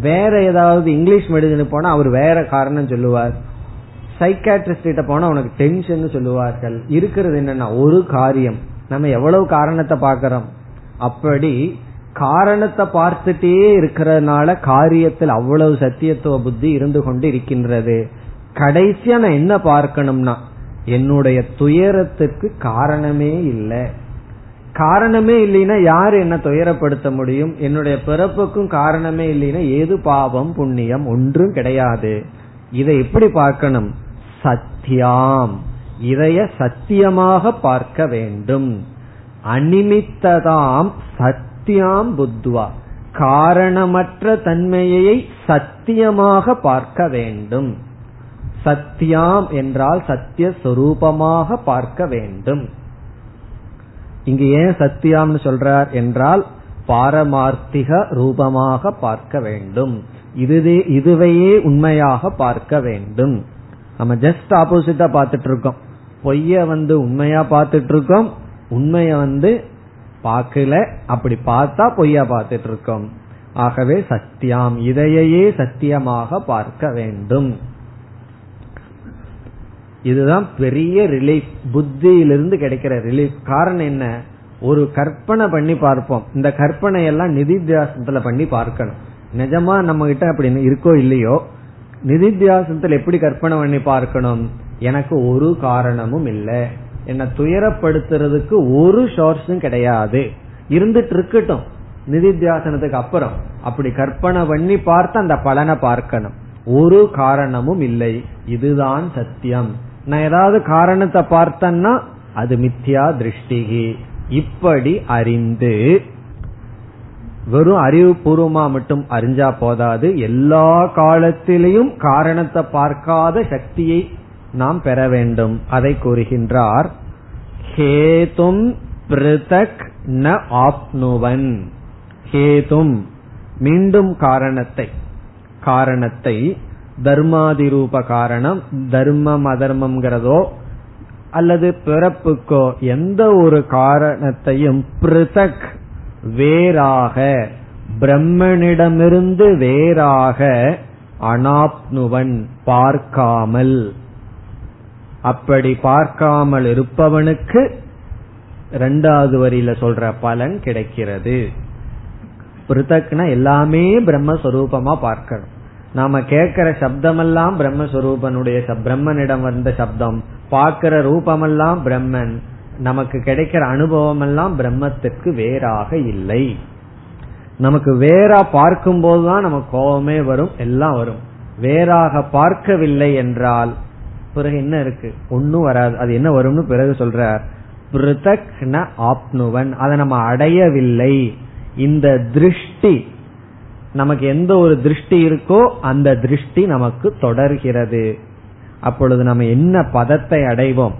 வேற ஏதாவது இங்கிலீஷ் மெடிசன் போனா அவர் வேற காரணம் சொல்லுவார். சைக்காட்ரிஸ்ட் கிட்ட போனா உனக்கு டென்ஷன் சொல்லுவார்கள். இருக்கிறது என்னன்னா ஒரு காரியம். நம்ம எவ்வளவு காரணத்தை பாக்கிறோம் அப்படி காரணத்தை பார்த்துட்டே இருக்கிறதுனால காரியத்தில் அவ்வளவு சத்தியத்துவ புத்தி இருந்து கொண்டு இருக்கின்றது. கடைசியா நான் என்ன பார்க்கணும்னா என்னுடைய துயரத்துக்கு காரணமே இல்லை. காரணமே இல்லைன்னா யாரு என்ன துயரப்படுத்த முடியும்? என்னுடைய பிறப்புக்கும் காரணமே இல்லைன்னா ஏது பாவம் புண்ணியம் ஒன்றும் கிடையாது. இதை எப்படி பார்க்கணும்? சத்தியாம். இதைய சத்தியமாக பார்க்க வேண்டும். அனிமித்ததாம் சத்தியாம் புத்வா. காரணமற்ற தன்மையை சத்தியமாக பார்க்க வேண்டும். சத்தியாம் என்றால் சத்திய சொரூபமாக பார்க்க வேண்டும். இங்கு ஏன் சத்தியாம்னு சொல்றார் என்றால் பாரமார்த்திக ரூபமாக பார்க்க வேண்டும். இதுவே இதுவையே உண்மையாக பார்க்க வேண்டும். நம்ம ஜஸ்ட் ஆப்போசிட்டா பார்த்துட்டு இருக்கோம் பொய்ய வந்து உண்மையா பார்த்துட்டு இருக்கோம் உண்மைய வந்து பார்க்கல. அப்படி பார்த்தா பொய்யா பார்த்துட்டு இருக்கோம் ஆகவே சத்தியாம். இதையே சத்தியமாக பார்க்க வேண்டும். இதுதான் பெரிய ரிலீஃப் புத்தியிலிருந்து கிடைக்கிற ரிலீஃப் காரணம் என்ன? ஒரு கற்பனை பண்ணி பார்ப்போம். இந்த கற்பனை எல்லாம் நிதித்தியாசனத்துல பண்ணி பார்க்கணும். நிஜமா நம்ம கிட்ட அப்படி இருக்கோ இல்லையோ நிதித்தியாசனத்தில் எப்படி கற்பனை பண்ணி பார்க்கணும்? எனக்கு ஒரு காரணமும் இல்லை. என்ன துயரப்படுத்துறதுக்கு ஒரு சோர்ஸும் கிடையாது. இருந்துட்டு இருக்கட்டும். நிதித்தியாசனத்துக்கு அப்புறம். அப்படி கற்பனை பண்ணி பார்த்து அந்த பலனை பார்க்கணும். ஒரு காரணமும் இல்லை. இதுதான் சத்தியம். நான் ஏதாவது காரணத்தை பார்த்தேன்னா அது மித்யா திருஷ்டிகி. இப்படி அறிந்து வெறும் அறிவுபூர்வமா மட்டும் அறிஞ்சா போதாது. எல்லா காலத்திலையும் காரணத்தை பார்க்காத சக்தியை நாம் பெற வேண்டும். அதை கூறுகின்றார் ஹேதும் பிருதக் ந ஆப்னுவன். ஹேதும் மீண்டும் காரணத்தை காரணத்தை தர்மாதிரூப காரணம் தர்மம் அதர்மம்ங்கிறதோ அல்லது பிறப்புக்கோ எந்த ஒரு காரணத்தையும் பிருதக் வேறாக பிரம்மனிடமிருந்து வேறாக அனாப்னுவன் பார்க்காமல். அப்படி பார்க்காமல் இருப்பவனுக்கு ரெண்டாவது வரியில சொல்ற பலன் கிடைக்கிறது. பிருதக்னா எல்லாமே பிரம்மஸ்வரூபமா பார்க்கணும். நாம கேட்கிற சப்தமெல்லாம் பிரம்மஸ்வரூபனுடைய பிரம்மனிடம் வந்த சப்தம் பார்க்கிற ரூபமெல்லாம் பிரம்மன் நமக்கு கிடைக்கிற அனுபவம் எல்லாம் பிரம்மத்திற்கு வேறாக இல்லை. நமக்கு வேறா பார்க்கும் போதுதான் நமக்கு கோபமே வரும் எல்லாம் வரும். வேறாக பார்க்கவில்லை என்றால் பிறகு என்ன இருக்கு? ஒன்னும் வராது. அது என்ன வரும்னு பிறகு சொல்றார். பிருதக் ஆப்னுவன். அதை நம்ம அடையவில்லை. இந்த திருஷ்டி நமக்கு எந்த ஒரு திருஷ்டி இருக்கோ அந்த திருஷ்டி நமக்கு தொடர்கிறது. அப்பொழுது நம்ம என்ன பதத்தை அடைவோம்?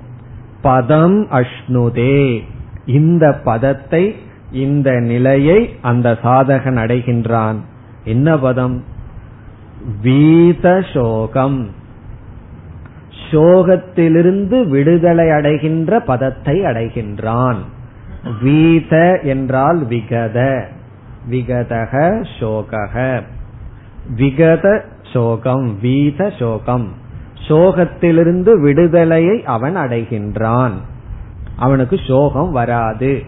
பதம் அஷ்ணுதே. இந்த பதத்தை இந்த நிலையை அந்த சாதகன் அடைகின்றான். என்ன பதம்? வீத சோகம். சோகத்திலிருந்து விடுதலை அடைகின்ற பதத்தை அடைகின்றான். வீத என்றால் விகத. விகதக சோகக விகத சோகம் வீத சோகம். சோகத்திலிருந்து விடுதலையை அவன் அடைகின்றான். அவனுக்கு சோகம் வராது.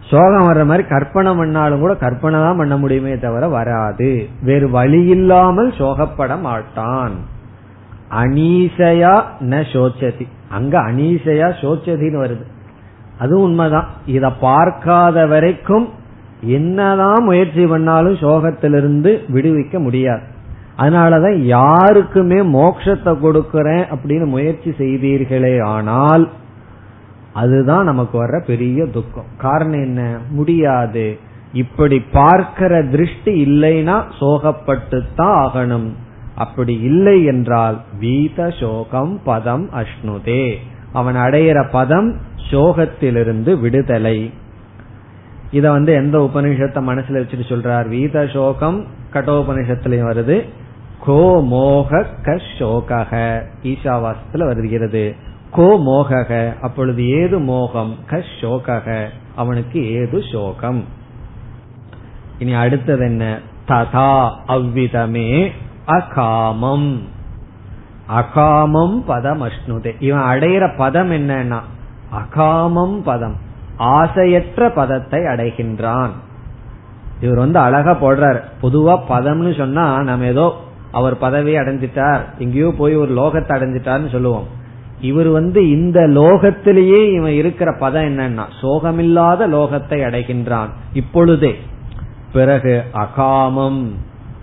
சோகம் வர்ற மாதிரி கற்பனை பண்ணாலும் கூட கற்பனை தான் பண்ண முடியுமே தவிர வராது. வேறு வழி இல்லாமல் சோகப்பட மாட்டான். அனீசையா ந சோச்சதி. அங்க அனீசையா சோச்சதின்னு வருது. அது உண்மைதான். இத பார்க்காத வரைக்கும் என்னதான் முயற்சி பண்ணாலும் சோகத்திலிருந்து விடுவிக்க முடியாது. அதனாலதான் யாருக்குமே மோட்சத்தை கொடுக்கறேன் அப்படின்னு முயற்சி செய்தீர்களே ஆனால் அதுதான் நமக்கு வர்ற பெரிய துக்கம். காரணம் என்ன? முடியாது. இப்படி பார்க்கிற திருஷ்டி இல்லைன்னா சோகப்பட்டு தான் ஆகணும். அப்படி இல்லை என்றால் வீத சோகம் பதம் அஷ்ணுதே. அவன் அடையிற பதம் சோகத்திலிருந்து விடுதலை. இத வந்து எந்த உபனிஷத்தை மனசுல வச்சுட்டு சொல்றார்? வீத சோகம் கட்டோபனிஷத்திலையும் வருது. கோ மோக கஷோக ஈஷாவாசத்துல வருகிறது. கோ மோகக. அப்பொழுது ஏது மோகம்? கஷோக அவனுக்கு ஏது சோகம்? இனி அடுத்தது என்ன? ததா அவ்விதமே அகாமம். அகாமம் பதம் அஷ்ணுதே இவன் அடையிற பதம் என்னன்னா அகாமம் பதம். ஆசையற்ற பதத்தை அடைகின்றான். இவர் வந்து அழகா போடுறார். பொதுவா பதம்னு சொன்னா நம்ம ஏதோ அவர் பதவி அடைஞ்சிட்டார். எங்கேயோ போய் ஒரு லோகத்தை அடைஞ்சிட்டார்னு சொல்லுவோம். இவர் வந்து இந்த லோகத்திலேயே இவன் இருக்கிற பதம் என்னன்னா சோகமில்லாத லோகத்தை அடைகின்றான். இப்பொழுதே பிறகு அகாமம்.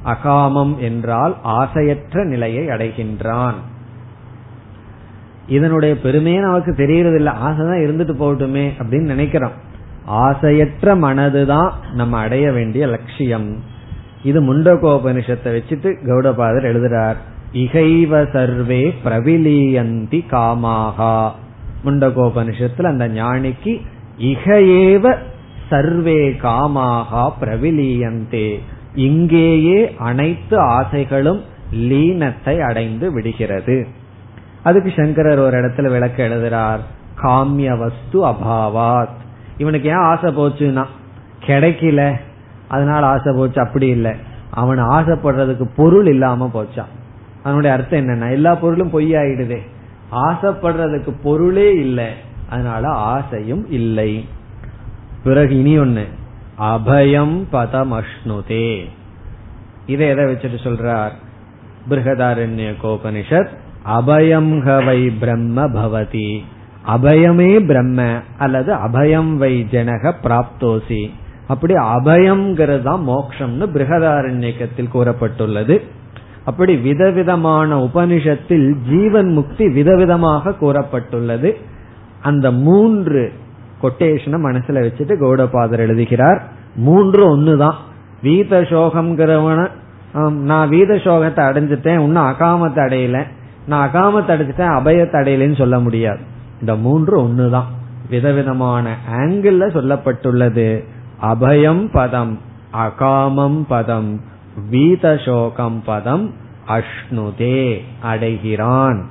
அகாமம் என்றால் ஆசையற்ற நிலையை அடைகின்றான். இதனுடைய பெருமையே நமக்கு தெரியறது இல்ல ஆசைதான் இருந்துட்டு போகட்டுமே அப்படின்னு நினைக்கிறோம். ஆசையற்ற மனதுதான் நம்ம அடைய வேண்டிய லட்சியம். இது முண்டகோபனிஷத்தை வச்சுட்டு கௌடபாதர் எழுதுறார். இகைவ சர்வே பிரவிலியந்தி காமாகா. முண்டகோபனிஷத்துல அந்த ஞானிக்கு இகையேவ சர்வே காமாகா பிரவிலியந்தே. இங்கேயே அனைத்து ஆசைகளும் லீனத்தை அடைந்து விடுகிறது. அதுக்கு சங்கரர் ஒரு இடத்துல விளக்க எழுதுறார். காமிய வஸ்து அபாவாத். இவனுக்கு ஏன் ஆசை போச்சுன்னா கிடைக்கல. அதனால ஆசை போச்சு அப்படி இல்லை. அவன் ஆசைப்படுறதுக்கு பொருள் இல்லாம போச்சான். அதனுடைய அர்த்தம் என்னன்னா எல்லா பொருளும் பொய்யாயிடுதே. ஆசைப்படுறதுக்கு பொருளே இல்லை. அதனால ஆசையும் இல்லை. பிறகு இனி ஒண்ணு அபயம் பதமஷ்ணுதே. இதை எதை வச்சுட்டு சொல்றார்? பிருகதாரண்ய கோபனிஷத் அபயம் ஹவை பிரம்ம பவதி. அபயமே பிரம்ம அல்லது அபயம் வை ஜனக பிராப்தோசி. அப்படி அபயம்ங்கிறது தான் மோக்ஷம்னு பிருகதாரண்யக்கத்தில் கூறப்பட்டுள்ளது. அப்படி விதவிதமான உபனிஷத்தில் ஜீவன் முக்தி விதவிதமாக கூறப்பட்டுள்ளது. அந்த மூன்று கொட்டேஷனை மனசுல வச்சுட்டு கௌடபாதர் எழுதுகிறார். மூன்று ஒண்ணுதான். வீத சோகம்ங்கிறவன நான் வீத சோகத்தை அடைஞ்சிட்டேன் இன்னும் அகாமத்தை அடையல. நான் அகாமத்தை தடுத்துட்டேன் அபய தடையிலன்னு சொல்ல முடியாது. இந்த மூன்று ஒண்ணுதான். விதவிதமான ஆங்கிள் சொல்லப்பட்டுள்ளது. அபயம் பதம் அகாமம் பதம் வீதசோகம் பதம் அஷ்ணுதே அடைகிறான்.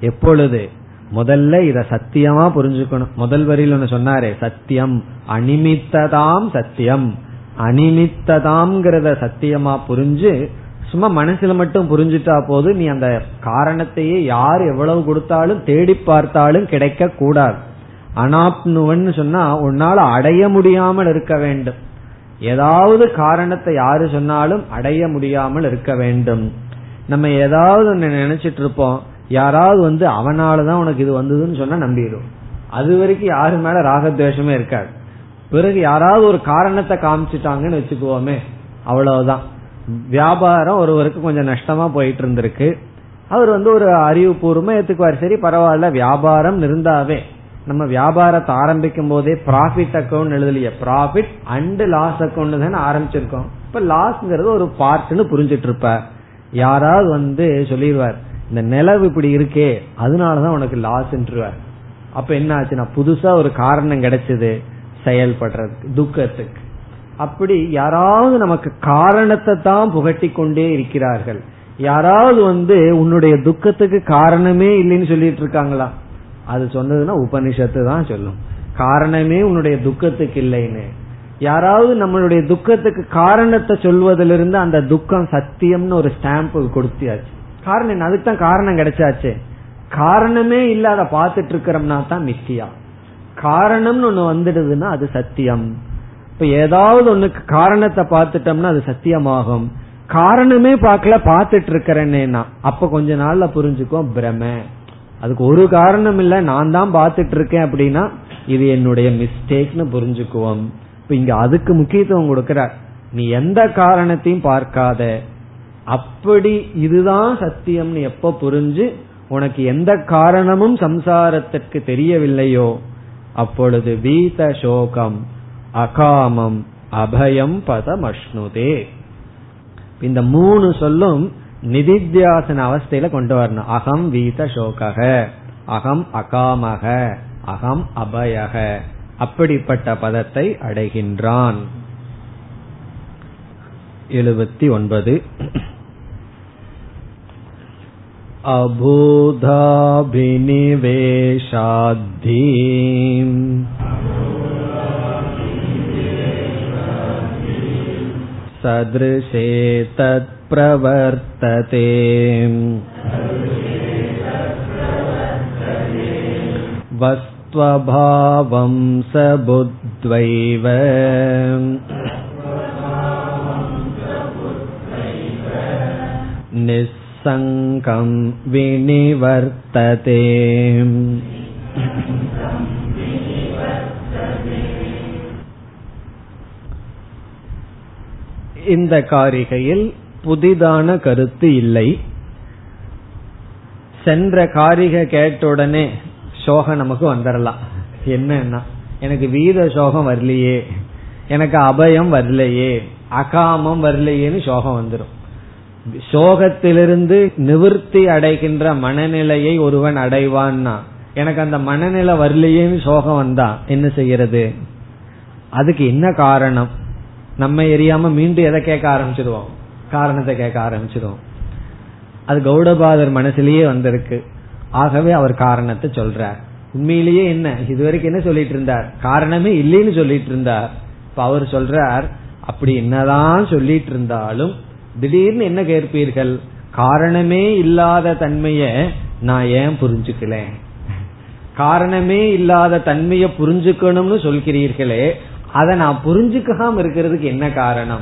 எப்பொழுது? முதல்ல இத சத்தியமா புரிஞ்சுக்கணும். முதல் வரியில் ஒன்று சொன்னாரே சத்தியம். அனிமித்ததாம் சத்தியம். அனிமித்ததாம்ங்கிறத சத்தியமா புரிஞ்சு சும்மா மனசுல மட்டும் புரிஞ்சுட்டா போது நீ அந்த காரணத்தையே யார் எவ்வளவு கொடுத்தாலும் தேடி பார்த்தாலும் கிடைக்க கூடாது. அனாப்னுவன்னு சொன்னா உன்னால அடைய முடியாமல் இருக்க வேண்டும். ஏதாவது காரணத்தை யாரு சொன்னாலும் அடைய முடியாமல் இருக்க வேண்டும். நம்ம ஏதாவது ஒன்னு நினைச்சிட்டு இருப்போம். யாராவது வந்து அவனாலதான் உனக்கு இது வந்ததுன்னு சொன்னா நம்பிடும் அது வரைக்கும் யாரு மேல ராகத்வேஷமே இருக்காது. பிறகு யாராவது ஒரு காரணத்தை காமிச்சிட்டாங்கன்னு வச்சுக்குவோமே அவ்வளவுதான். வியாபாரம் ஒருவருக்கு கொஞ்சம் நஷ்டமா போயிட்டு இருந்திருக்கு. அவர் வந்து ஒரு அறிவுபூர்வமா ஏத்துக்குவார். சரி பரவாயில்ல வியாபாரம் இருந்தாவே நம்ம வியாபாரத்தை ஆரம்பிக்கும் போதே ப்ராஃபிட் அக்கௌண்ட் எழுதலையே. ப்ராஃபிட் அண்ட் லாஸ் அக்கௌண்ட் தானே ஆரம்பிச்சிருக்கோம். இப்ப லாஸ்ங்கிறது ஒரு பார்ட்னு புரிஞ்சிட்டு இருப்ப யாராவது வந்து சொல்லிடுவார் இந்த நிலவு இப்படி இருக்கே அதனாலதான் உனக்கு லாஸ்ன்றுவார் அப்ப என்ன ஆச்சுன்னா புதுசா ஒரு காரணம் கிடைச்சது செயல்படுறதுக்கு துக்கத்துக்கு. அப்படி யாராவது நமக்கு காரணத்தை தான் புகட்டி கொண்டே இருக்கிறார்கள். யாராவது வந்து உன்னுடைய துக்கத்துக்கு காரணமே இல்லைன்னு சொல்லிட்டு இருக்காங்களா? அது சொன்னதுன்னா உபனிஷத்து தான் சொல்லும். காரணமே உன்னுடைய துக்கத்துக்கு இல்லைன்னு. யாராவது நம்மளுடைய துக்கத்துக்கு காரணத்தை சொல்வதிலிருந்து அந்த துக்கம் சத்தியம்னு ஒரு ஸ்டாம்ப் கொடுத்தியாச்சு காரணம் என்ன? அதுக்கு தான் காரணம் கிடைச்சாச்சு. காரணமே இல்ல அதை பார்த்துட்டு இருக்கிறோம்னா தான் மித்தியா. காரணம்னு ஒண்ணு வந்துடுதுன்னா அது சத்தியம். இப்ப ஏதாவது ஒண்ணுக்கு காரணத்தை பார்த்துட்டோம்னா அது சத்தியமாகும். காரணமே பார்க்கல பார்த்துட்டு இருக்கிறேன்னா அப்ப கொஞ்ச நாள்ல புரிஞ்சுக்கோ பிரம. அதுக்கு ஒரு காரணம் இல்ல நான் தான் பார்த்துட்டு இருக்கேன் அப்படின்னா இது என்னுடைய மிஸ்டேக்னு புரிஞ்சுக்குவோம். இப்ப இங்க அதுக்கு முக்கியத்துவம் கொடுக்கிறார். நீ எந்த காரணத்தையும் பார்க்காத. அப்படி இதுதான் சத்தியம்னு எப்ப புரிஞ்சு உனக்கு எந்த காரணமும் சம்சாரத்திற்கு தெரியவில்லையோ அப்பொழுது வீத சோகம். அகாமம் அபயம் பதம் அஷ்ணுதே இந்த மூணு சொல்லும் நிதித்தியாசன அவஸ்தையில கொண்டு வரணும் அகம் வீத சோகக அகம் அகாமக அகம் அபயக அப்படிப்பட்ட பதத்தை அடைகின்றான் எழுபத்தி ஒன்பது अभूधाभिनिवेशाद्धीम् सदृशे तत्प्रवर्तते वस्त्वभावं स बुद्ध्वैव निस्सङ्गं विनिवर्तते இந்த காரிகையில் புதிதான கருத்து இல்லை. சென்ற காரிகை கேட்ட உடனே சோகம் நமக்கு வந்துடலாம் என்னன்னா எனக்கு வீத சோகம் வரலையே எனக்கு அபயம் வரலையே அகாமம் வரலையேன்னு சோகம் வந்துடும் சோகத்திலிருந்து நிவர்த்தி அடைகின்ற மனநிலையை ஒருவன் அடைவான்னா எனக்கு அந்த மனநிலை வரலையேன்னு சோகம் வந்தா என்ன செய்யறது? அதுக்கு என்ன காரணம்? நம்ம எரியாம மீண்டும் எதை கேட்க ஆரம்பிச்சிருவோம் காரணத்தை கேட்க ஆரம்பிச்சிருவோம் அது கௌடபாதர் மனசுலயே வந்திருக்கு. ஆகவே அவர் காரணத்தை சொல்றார். உண்மையிலேயே என்ன? இதுவரைக்கும் என்ன சொல்லிட்டு இருந்தார்? காரணமே இல்லைன்னு சொல்லிட்டு இருந்தார். இப்ப அவர் சொல்றார் அப்படி என்னதான் சொல்லிட்டு இருந்தாலும் திடீர்னு என்ன கேட்பீர்கள்? காரணமே இல்லாத தன்மைய நான் ஏன் புரிஞ்சுக்கல? காரணமே இல்லாத தன்மையை புரிஞ்சுக்கணும்னு சொல்கிறீர்களே அதை நான் புரிஞ்சுக்காம இருக்கிறதுக்கு என்ன காரணம்?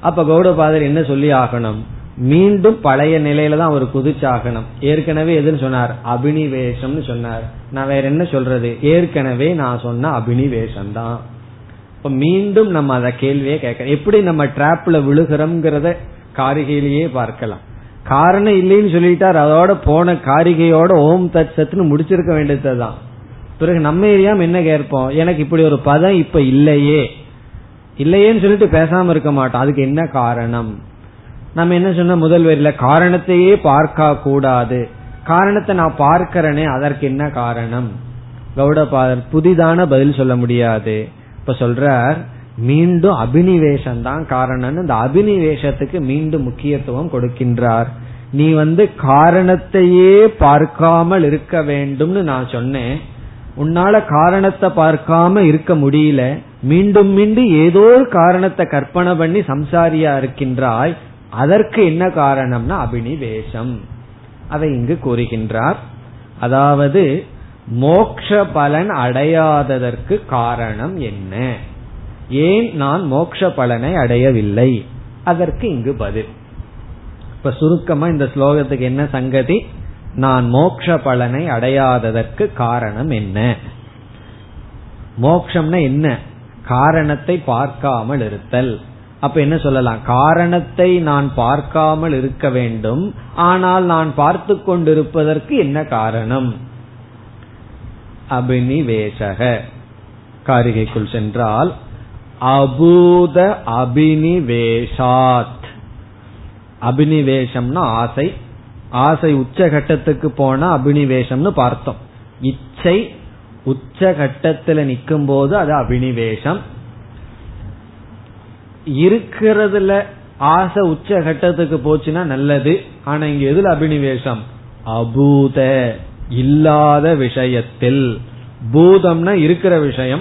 அப்ப கௌடபாதர் என்ன சொல்லி ஆகணும்? மீண்டும் பழைய நிலையில தான் அவர் குதிச்சாகணும். ஏற்கனவே எதுன்னு சொன்னார்? அபினிவேஷம்னு சொன்னார். நான் வேற என்ன சொல்றது? ஏற்கனவே நான் சொன்ன அபினிவேஷம் தான் இப்ப மீண்டும் நம்ம அத கேள்வியே கேட்கணும் எப்படி நம்ம டிராப்ல விழுகிறோம்ங்கிறத காரிகையிலேயே பார்க்கலாம். காரணம் இல்லைன்னு சொல்லிட்டார். அதோட போன காரிகையோட ஓம் தத் சத்துன்னு முடிச்சிருக்க வேண்டியதுதான். பிறகு நம்ம ஏரியா என்ன கேட்போம்? எனக்கு இப்படி ஒரு பதம் இப்ப இல்லையே. இல்லையேன்னு சொல்லிட்டு பேசாம இருக்க மாட்டோம். அதுக்கு என்ன காரணம்? நம்ம என்ன சொன்ன முதல் வரியில காரணத்தையே பார்க்க கூடாது. காரணத்தை நான் பார்க்கிறேனே அதற்கு என்ன காரணம்? கௌடபாதர் புதிதான பதில் சொல்ல முடியாது. இப்ப சொல்றார் மீண்டும் அபினிவேஷம் தான் காரணம் இந்த அபினிவேஷத்துக்கு மீண்டும் முக்கியத்துவம் கொடுக்கின்றார். நீ வந்து காரணத்தையே பார்க்காமல் இருக்க வேண்டும்னு நான் சொன்னேன். உன்னால காரணத்தை பார்க்காம இருக்க முடியல. மீண்டும் மீண்டும் ஏதோ ஒரு காரணத்தை கற்பனை பண்ணி சம்சாரியா இருக்கின்றாய். அதற்கு என்ன காரணம்னா அபினிவேஷம். அதை இங்கு கூறுகின்றார். அதாவது மோக்ஷ பலன் அடையாததற்கு காரணம் என்ன? ஏன் நான் மோக்ஷ பலனை அடையவில்லை? அதற்கு இங்கு பதில். இப்ப சுருக்கமா இந்த ஸ்லோகத்துக்கு என்ன சங்கதி? நான் மோக்ஷ பலனை அடையாததற்கு காரணம் என்ன? மோக்ஷம்னா என்ன? காரணத்தை பார்க்காமல் இருத்தல். அப்ப என்ன சொல்லலாம்? காரணத்தை நான் பார்க்காமல் இருக்க வேண்டும். ஆனால் நான் பார்த்து கொண்டிருப்பதற்கு என்ன காரணம்? அபினிவேசக. காரிகைக்குள் சென்றால் அபூத அபினிவேஷாத். அபினிவேஷம்னா ஆசை. ஆசை உச்சகட்டத்துக்கு போனா அபினிவேஷம்னு பார்த்தோம். இச்சை உச்சகட்டத்துல நிக்கும் போது அது அபினிவேஷம். இருக்கிறதுல ஆசை உச்சகட்டத்துக்கு போச்சுன்னா நல்லது. ஆனா இங்க எதுல அபினிவேஷம்? அபூத இல்லாத விஷயத்தில். பூதம்னா இருக்கிற விஷயம்.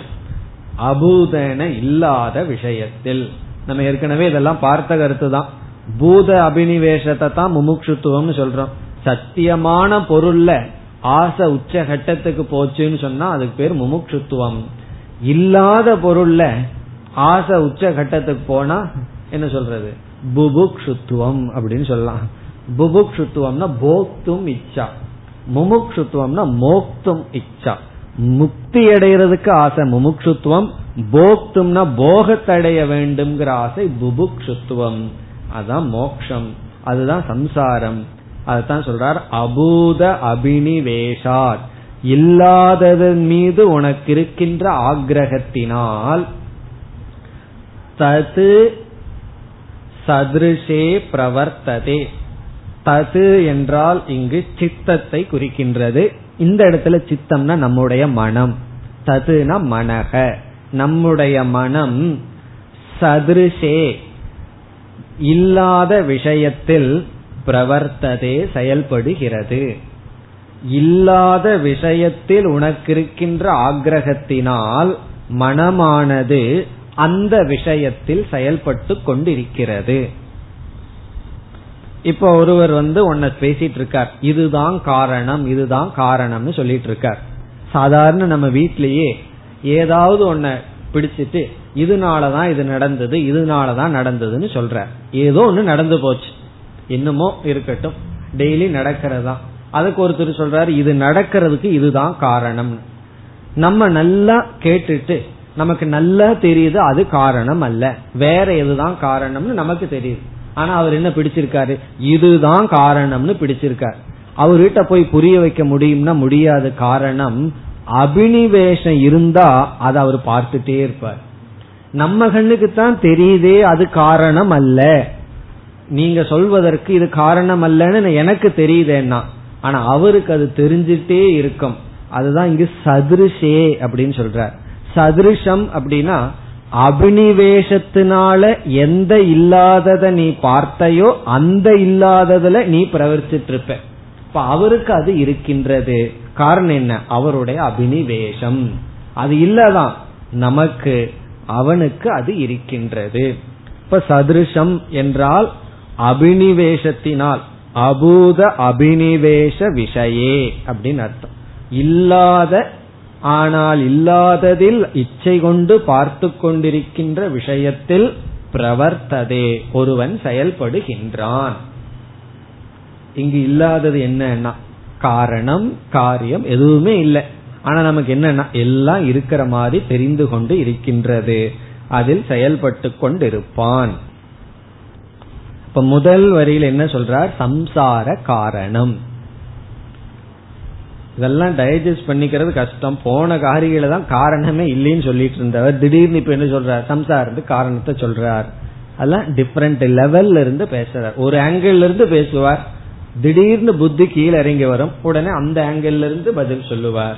அபூதன இல்லாத விஷயத்தில். நம்ம ஏற்கனவே இதெல்லாம் பார்த்த கருத்து தான் பூத அபினிவேஷத்தை தான் முமுட்சுத்துவம்னு சொல்றோம். சத்தியமான பொருள்ல ஆசை உச்ச கட்டத்துக்கு போச்சுன்னு சொன்னா அதுக்கு பேர் முமுட்சுத்துவம். இல்லாத பொருள்ல ஆசை உச்ச கட்டத்துக்கு போனா என்ன சொல்றது? புபுக்ஷுத்துவம் அப்படின்னு சொல்லலாம். புபுக்ஷுத்துவம்னா போக்தும் இச்சா. முமுக்ஷுத்துவம்னா மோக்தும் இச்சா. முக்தி அடைகிறதுக்கு ஆசை முமுக்ஷுத்துவம் போக்தும்னா போகத்தடைய வேண்டும்ங்கிற ஆசை புபுக்ஷுத்துவம். அதான் மோக்ஷம். அதுதான் சம்சாரம். அதுதான் சொல்றார் அபூத அபினிவேஷாத். இல்லாததன் மீது உனக்கு இருக்கின்ற ஆக்ரகத்தினால் தது சதுருஷே பிரவர்த்ததே. தது என்றால் இங்கு சித்தத்தை குறிக்கின்றது. இந்த இடத்துல சித்தம்னா நம்முடைய மனம். ததுனா மனக. நம்முடைய மனம் சதுருஷே இல்லாத விஷயத்தில் பிரவர்த்ததே செயல்படுகிறது. இல்லாத விஷயத்தில் உனக்கு இருக்கின்ற ஆக்ரகத்தினால் மனமானது அந்த விஷயத்தில் செயல்பட்டு கொண்டிருக்கிறது. இப்போ ஒருவர் வந்து உன்னை பேசிட்டு இருக்கார் இதுதான் காரணம் இதுதான் காரணம்னு சொல்லிட்டு இருக்கார் சாதாரண நம்ம வீட்லயே ஏதாவது ஒன்ன பிடிச்சிட்டு இதனாலதான் இது நடந்தது இதனாலதான் நடந்ததுன்னு சொல்ற. ஏதோ ஒண்ணு நடந்து போச்சு. இன்னுமோ இருக்கட்டும். டெய்லி நடக்கிறதா. அதுக்கு ஒருத்தர் சொல்றாரு இது நடக்கிறதுக்கு இதுதான் காரணம். நம்ம நல்லா கேட்டுட்டு நமக்கு நல்லா தெரியுது அது காரணம் அல்ல. வேற எதுதான் காரணம்னு நமக்கு தெரியுது. ஆனா அவர் என்ன பிடிச்சிருக்காரு? இதுதான் காரணம்னு பிடிச்சிருக்காரு. அவர்கிட்ட போய் புரிய வைக்க முடியும்னா முடியாத. காரணம் அபினிவேஷம் இருந்தா அதை அவர் பார்த்துட்டே இருப்பார். நம்ம கண்ணுக்கு தான் தெரியுதே அது காரணம் அல்ல நீங்க சொல்வதற்கு இது காரணம் அல்லன்னு எனக்கு தெரியுதேன்னா ஆனா அவருக்கு அது தெரிஞ்சிட்டே இருக்கும். அதுதான் இங்கு சதுருஷே அப்படின்னு சொல்றார். சதுருஷம் அப்படின்னா அபினிவேஷத்தினால எந்த இல்லாதத நீ பார்த்தையோ அந்த இல்லாததுல நீ பிரவர்த்திட்டு இருப்ப இப்ப அவருக்கு அது இருக்கின்றது. காரணம் என்ன? அவருடைய அபினிவேஷம். அது இல்லதான். நமக்கு அவனுக்கு அது இருக்கின்றது. இப்ப சதுருஷம் என்றால் அபினிவேஷத்தினால் அபூத அபினிவேஷ விஷயே அப்படின்னு அர்த்தம். இல்லாத ஆனால் இல்லாததில் இச்சை கொண்டு பார்த்து கொண்டிருக்கின்ற விஷயத்தில் பிரவர்த்ததே. ஒருவன் செயல்படுகின்றான். இங்கு இல்லாதது என்னன்னா காரணம் காரியம் எதுவுமே இல்லை. ஆனா நமக்கு என்னன்னா எல்லாம் இருக்கிற மாதிரி தெரிந்து கொண்டு இருக்கின்றது. அதில் செயல்பட்டு கொண்டிருப்பான். இப்ப முதல் வரியில் என்ன சொல்றார்? சம்சார காரணம். இதெல்லாம் டைஜஸ்ட் பண்ணிக்கிறது கஷ்டம். போன காரியில தான் காரணமே இல்லைன்னு சொல்லிட்டு இருந்தவர். திடீர்னு இப்ப என்ன சொல்றார்? சம்சாரத்து காரணத்தை சொல்றார். அதெல்லாம் டிஃப்ரெண்ட் லெவல்ல இருந்து பேசுறார். ஒரு ஆங்கிள் இருந்து பேசுவார். திடீர்னு புத்தி கீழே இறங்கி வரும். உடனே அந்த ஆங்கிள் இருந்து பதில் சொல்லுவார்.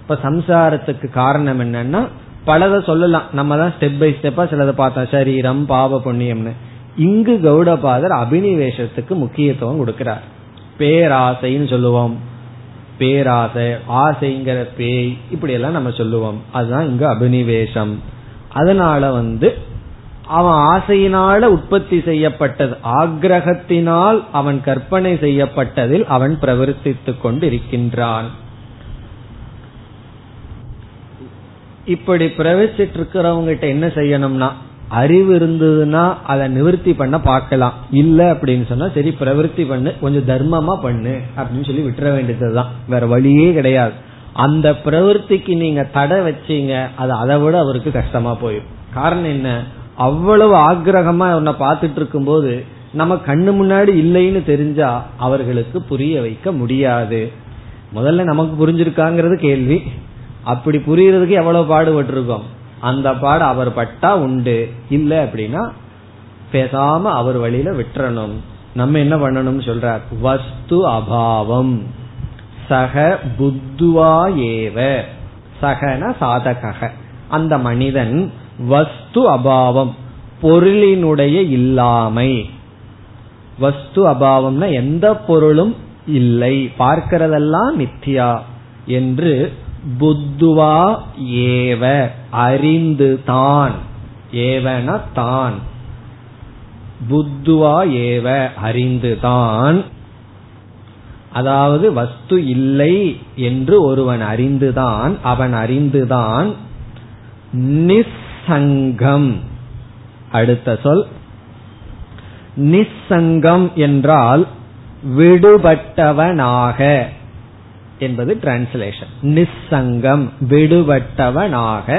இப்ப சம்சாரத்துக்கு காரணம் என்னன்னா பலதை சொல்லலாம். நம்ம தான் ஸ்டெப் பை ஸ்டெப்பா சிலதை பார்த்தா சரீரம் பாவ புண்ணியம்னு. இங்கு கௌடபாதர் அபினிவேஷத்துக்கு முக்கியத்துவம் கொடுக்கிறார். பேராசைன்னு சொல்லுவோம். பேராசை ஆசைங்கிற பேய் இப்படி எல்லாம் நம்ம சொல்லுவோம். அதுதான் இங்க அபினிவேஷம் அதனால வந்து அவன் ஆசையினால உற்பத்தி செய்யப்பட்டது. ஆக்ரகத்தினால் அவன் கற்பனை செய்யப்பட்டதில் அவன் பிரவர்த்தித்துக் கொண்டிருக்கின்றான். இப்படி பிரவச்சிட்டு இருக்கிறவங்கிட்ட என்ன செய்யணும்னா அறிவு இருந்ததுன்னா அதை நிவர்த்தி பண்ண பார்க்கலாம். இல்ல அப்படின்னு சொன்னா சரி பிரவருத்தி பண்ணு கொஞ்சம் தர்மமா பண்ணு அப்படின்னு சொல்லி விட்டுற வேண்டியதுதான். வேற வழியே கிடையாது. அந்த பிரவருத்திக்கு நீங்க தடை வச்சீங்க அது அதை விட அவருக்கு கஷ்டமா போயிடும். காரணம் என்ன? அவ்வளவு ஆக்ரகமா உன்னை பார்த்துட்டு இருக்கும் போது நம்ம கண்ணு முன்னாடி இல்லைன்னு தெரிஞ்சா அவர்களுக்கு புரிய வைக்க முடியாது. முதல்ல நமக்கு புரிஞ்சிருக்காங்கிறது கேள்வி. அப்படி புரியறதுக்கு எவ்வளவு பாடுபட்டு இருக்கோம் அந்த பாடு அவர் பட்டா உண்டு. இல்ல அப்படின்னா பேசாம அவர் வழியில விட்டுறணும். நம்ம என்ன பண்ணணும் சொல்ற வஸ்து அபாவம். சக புத்துவா ஏவ. சகன சாதக அந்த மனிதன் வஸ்து அபாவம் பொருளினுடைய இல்லாமை. வஸ்து அபாவம்னா எந்த பொருளும் இல்லை. பார்க்கிறதெல்லாம் மித்தியா என்று புத்துவா ஏவ அறிந்து தான். ஏவன தான். புத்துவா ஏவ அறிந்துதான் அதாவது வஸ்து இல்லை என்று ஒருவன் அறிந்துதான் அவன் அறிந்துதான் நிசங்கம். அடுத்த சொல். நிசங்கம் என்றால் விடுபட்டவனாக என்பது டிரான்ஸ்லேஷன் நிசங்கம் விடுபட்டவனாக.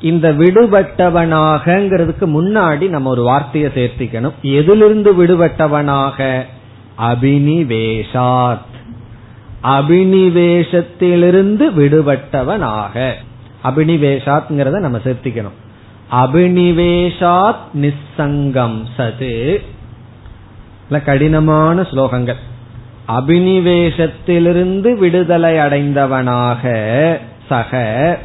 இந்த விடுபட்டவனாகங்கிறதுக்கு முன்னாடி நம்ம ஒரு வார்த்தையை சேர்த்திக்கணும். எதிலிருந்து விடுபட்டவனாக? அபினிவேஷாத். அபினிவேஷத்திலிருந்து விடுபட்டவனாக. அபினிவேஷாத்ங்கிறத நம்ம சேர்த்திக்கணும். அபினிவேஷாத் நிசங்கம் சது. கடினமான ஸ்லோகங்கள். அபினிவேஷத்திலிருந்து விடுதலை அடைந்தவனாக சக.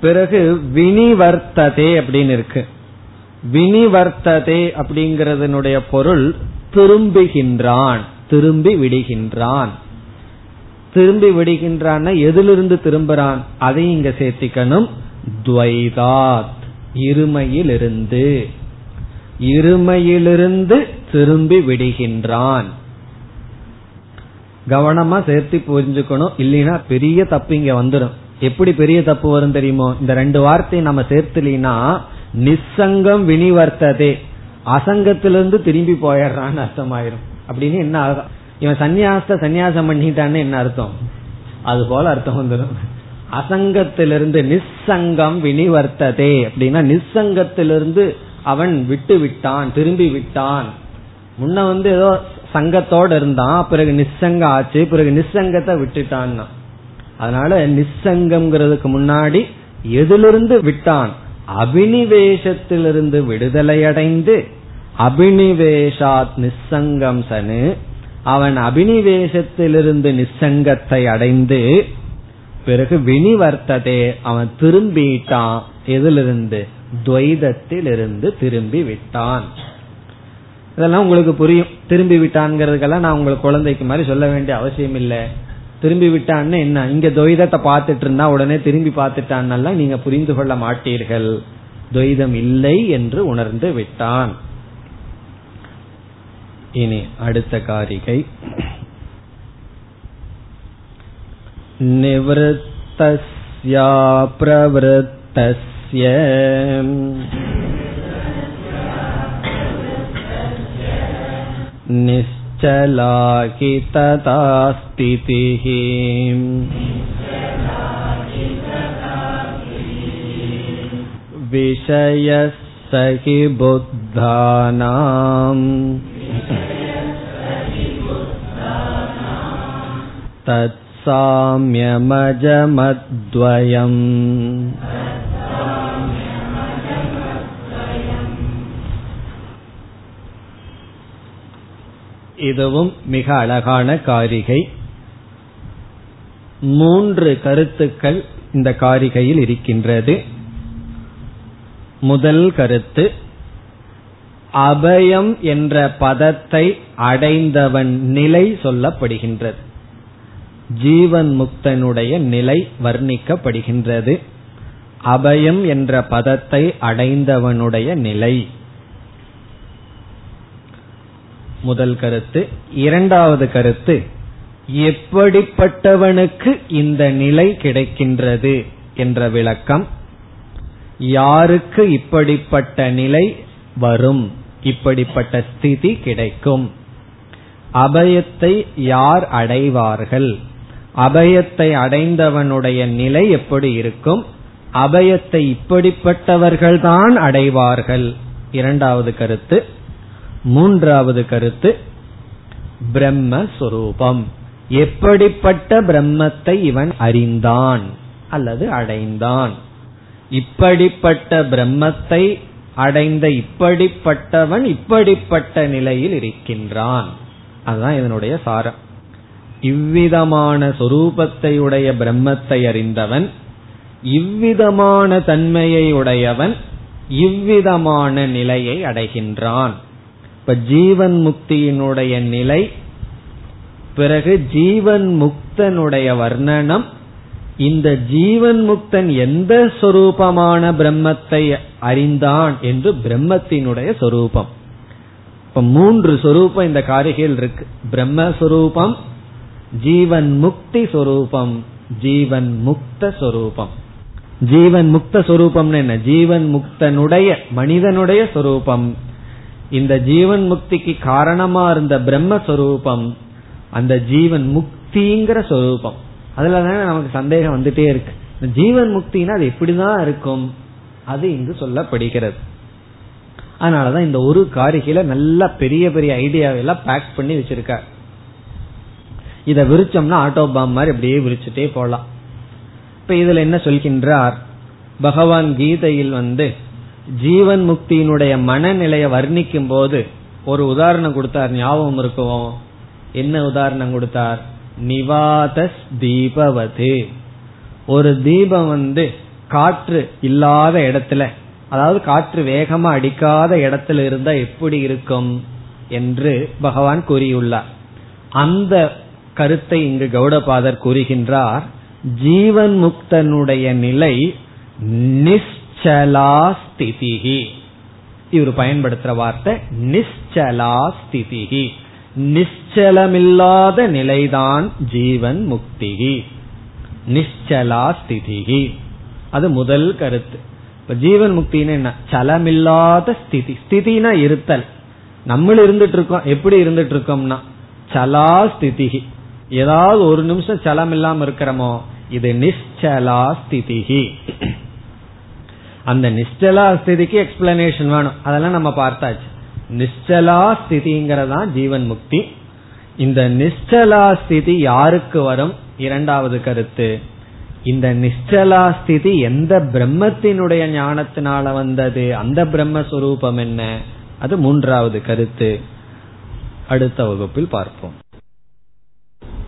பிறகு வினிவர்த்ததே அப்படின்னு இருக்கு. வினிவர்த்ததே அப்படிங்கறதனுடைய பொருள் திரும்புகின்றான் திரும்பி விடுகின்றான். திரும்பி விடுகின்றான் எதிலிருந்து திரும்புறான்? அதையும் இங்க சேர்த்திக்கணும். துவைதாத். இருமையிலிருந்து. இருமையிலிருந்து திரும்பி விடுகின்றான். கவனமா சேர்த்து புரிஞ்சுக்கணும். இல்லைன்னா பெரிய தப்பு இங்க வந்துடும் எப்படி பெரிய தப்பு வரும் தெரியுமோ? இந்த ரெண்டு வார்த்தை நம்ம சேர்த்துலீனா நிசங்கம் வினிவர்த்ததே. அசங்கத்திலிருந்து திரும்பி போயிடுறான்னு அர்த்தமாயிரும். அப்படின்னு என்ன ஆகும் இவன் சன்னியாச சன்னியாசம் பண்ணிட்டான்னு என்ன அர்த்தம்? அது போல அர்த்தம் வந்துடும் அசங்கத்திலிருந்து நிசங்கம் வினிவர்த்ததே. அப்படின்னா நிசங்கத்திலிருந்து அவன் விட்டு விட்டான் திரும்பி விட்டான் முன்ன வந்து ஏதோ சங்கத்தோட இருந்தான் பிறகு நிசங்க ஆச்சு பிறகு நிசங்கத்தை விட்டுட்டான்னா. அதனால நிசங்கம்ங்கிறதுக்கு முன்னாடி எதிலிருந்து விட்டான்? அபினிவேஷத்திலிருந்து விடுதலை அடைந்து அபினிவேஷாத் நிசங்கம் சனு அவன் அபினிவேசத்திலிருந்து நிசங்கத்தை அடைந்து பிறகு வினிவர்த்ததே அவன் திரும்பிட்டான். எதிலிருந்து? துவைதத்திலிருந்து திரும்பி விட்டான். இதெல்லாம் உங்களுக்கு புரியும். திரும்பி விட்டான்ங்கிறதுக்கெல்லாம் நான் உங்களுக்கு குழந்தைக்கு மாதிரி சொல்ல வேண்டிய அவசியம் இல்லை. திரும்பி விட்டான்னு என்ன? இங்க துவைதத்தை பார்த்துட்டு இருந்தா உடனே திரும்பி பார்த்துட்டான்னெல்லாம் நீங்க புரிந்து கொள்ள மாட்டீர்கள். துவைதம் இல்லை என்று உணர்ந்து விட்டான். இனி அடுத்த காரிகை நிவத்தஸ்யா பிரவருத்தஸ்ய निश्चला हि तथा स्थितिः विषयः स हि बुद्धानाम् तत्साम्यमजमद्वयम् இதுவும் மிக அழகான காரிகை மூன்று கருத்துக்கள் இந்த காரிகையில் இருக்கின்றது முதல் கருத்து அபயம் என்ற பதத்தை அடைந்தவன் நிலை சொல்லப்படுகின்றது ஜீவன் முக்தனுடைய நிலை வர்ணிக்கப்படுகின்றது. அபயம் என்ற பதத்தை அடைந்தவனுடைய நிலை. முதல் கருத்து. இரண்டாவது கருத்து. எப்படிப்பட்டவனுக்கு இந்த நிலை கிடைக்கின்றது என்ற விளக்கம். யாருக்கு இப்படிப்பட்ட நிலை வரும்? இப்படிப்பட்ட ஸ்திதி கிடைக்கும். அபயத்தை யார் அடைவார்கள்? அபயத்தை அடைந்தவனுடைய நிலை எப்படி இருக்கும்? அபயத்தை இப்படிப்பட்டவர்கள்தான் அடைவார்கள். இரண்டாவது கருத்து. மூன்றாவது கருத்து. பிரம்மஸ்வரூபம். எப்படிப்பட்ட பிரம்மத்தை இவன் அறிந்தான் அல்லது அடைந்தான்? இப்படிப்பட்ட பிரம்மத்தை அடைந்த இப்படிப்பட்டவன் இப்படிப்பட்ட நிலையில் இருக்கின்றான். அதுதான் இதனுடைய சாரம். இவ்விதமான சொரூபத்தை உடைய பிரம்மத்தை அறிந்தவன் இவ்விதமான தன்மையை உடையவன் இவ்விதமான நிலையை அடைகின்றான். இப்ப ஜீவன் முக்தியினுடைய நிலை பிறகு ஜீவன் முக்தனுடைய வர்ணனம் இந்த ஜீவன் முக்தன் எந்த சொரூபமான பிரம்மத்தை அறிந்தான் என்று பிரம்மத்தினுடைய சொரூபம். இப்ப மூன்று சொரூபம் இந்த காரிகையில் இருக்கு. பிரம்மஸ்வரூபம் ஜீவன் முக்தி சொரூபம் ஜீவன் முக்த சொரூபம். ஜீவன் முக்த சொரூபம்னு என்ன? ஜீவன் முக்தனுடைய மனிதனுடைய சொரூபம். இந்த ஜீவன் முக்திக்கு காரணமா இருந்த பிரம்மஸ்வரூபம் அந்த ஜீவன் முக்திங்கிற சொரூபம். அதுல தானே நமக்கு சந்தேகம் வந்துட்டே இருக்கு. ஜீவன் முக்தினா அது எப்படிதான் இருக்கும்? அது இங்கு சொல்லப்படுகிறது. அதனாலதான் இந்த ஒரு காரிகையில நல்ல பெரிய பெரிய ஐடியாவெல்லாம் பேக் பண்ணி வச்சிருக்காரு. இதை விரிச்சோம்னா ஆட்டோ பாம் மாதிரி அப்படியே விரிச்சுட்டே போலாம். இப்ப இதுல என்ன சொல்கின்றார்? பகவான் கீதையில் வந்து ஜீவன் முக்தியினுடைய மனநிலையை வர்ணிக்கும் போது ஒரு உதாரணம் கொடுத்தார். ஞாபகம் இருக்குவோம் என்ன உதாரணம் கொடுத்தார்? நிவாதஸ் தீபவது. ஒரு தீபம் வந்து காற்று இல்லாத இடத்துல அதாவது காற்று வேகமா அடிக்காத இடத்துல இருந்தா எப்படி இருக்கும் என்று பகவான் கூறியுள்ளார். அந்த கருத்தை இங்கு கௌடபாதர் கூறுகின்றார் ஜீவன் முக்தனுடைய நிலை நிச்சலாஸ்திதிகி இவர் பயன்படுத்துற வார்த்தை நிச்சலாஸ்திதிகி நிச்சலமில்லாத நிலைதான் ஜீவன் முக்திகி நிச்சலாஸ்திதிகி அது முதல் கருத்து. இப்ப ஜீவன் முக்தின்னு என்ன? சலமில்லாத ஸ்திதி. ஸ்திதினா இருத்தல். நம்மள இருந்துட்டு இருக்கோம். எப்படி இருந்துட்டு இருக்கோம்னா? சலாஸ்திதிகி ஏதாவது ஒரு நிமிஷம் சலம் இல்லாம இருக்கிறோமோ இது நிశ్చலா ஸ்திதிகி அந்த நிஷ்டலா ஸ்திதிக்கு எக்ஸ்பிளனேஷன் வேணும். அதெல்லாம் நம்ம பார்த்தாச்சு. நிஷ்டலா ஸ்திதிங்கிறதா ஜீவன் முக்தி. இந்த நிஷ்டலா ஸ்திதி யாருக்கு வரும்? இரண்டாவது கருத்து. இந்த நிஷ்டலா ஸ்திதி எந்த பிரம்மத்தினுடைய ஞானத்தினால வந்தது? அந்த பிரம்மஸ்வரூபம் என்ன? அது மூன்றாவது கருத்து. அடுத்த வகுப்பில் பார்ப்போம்.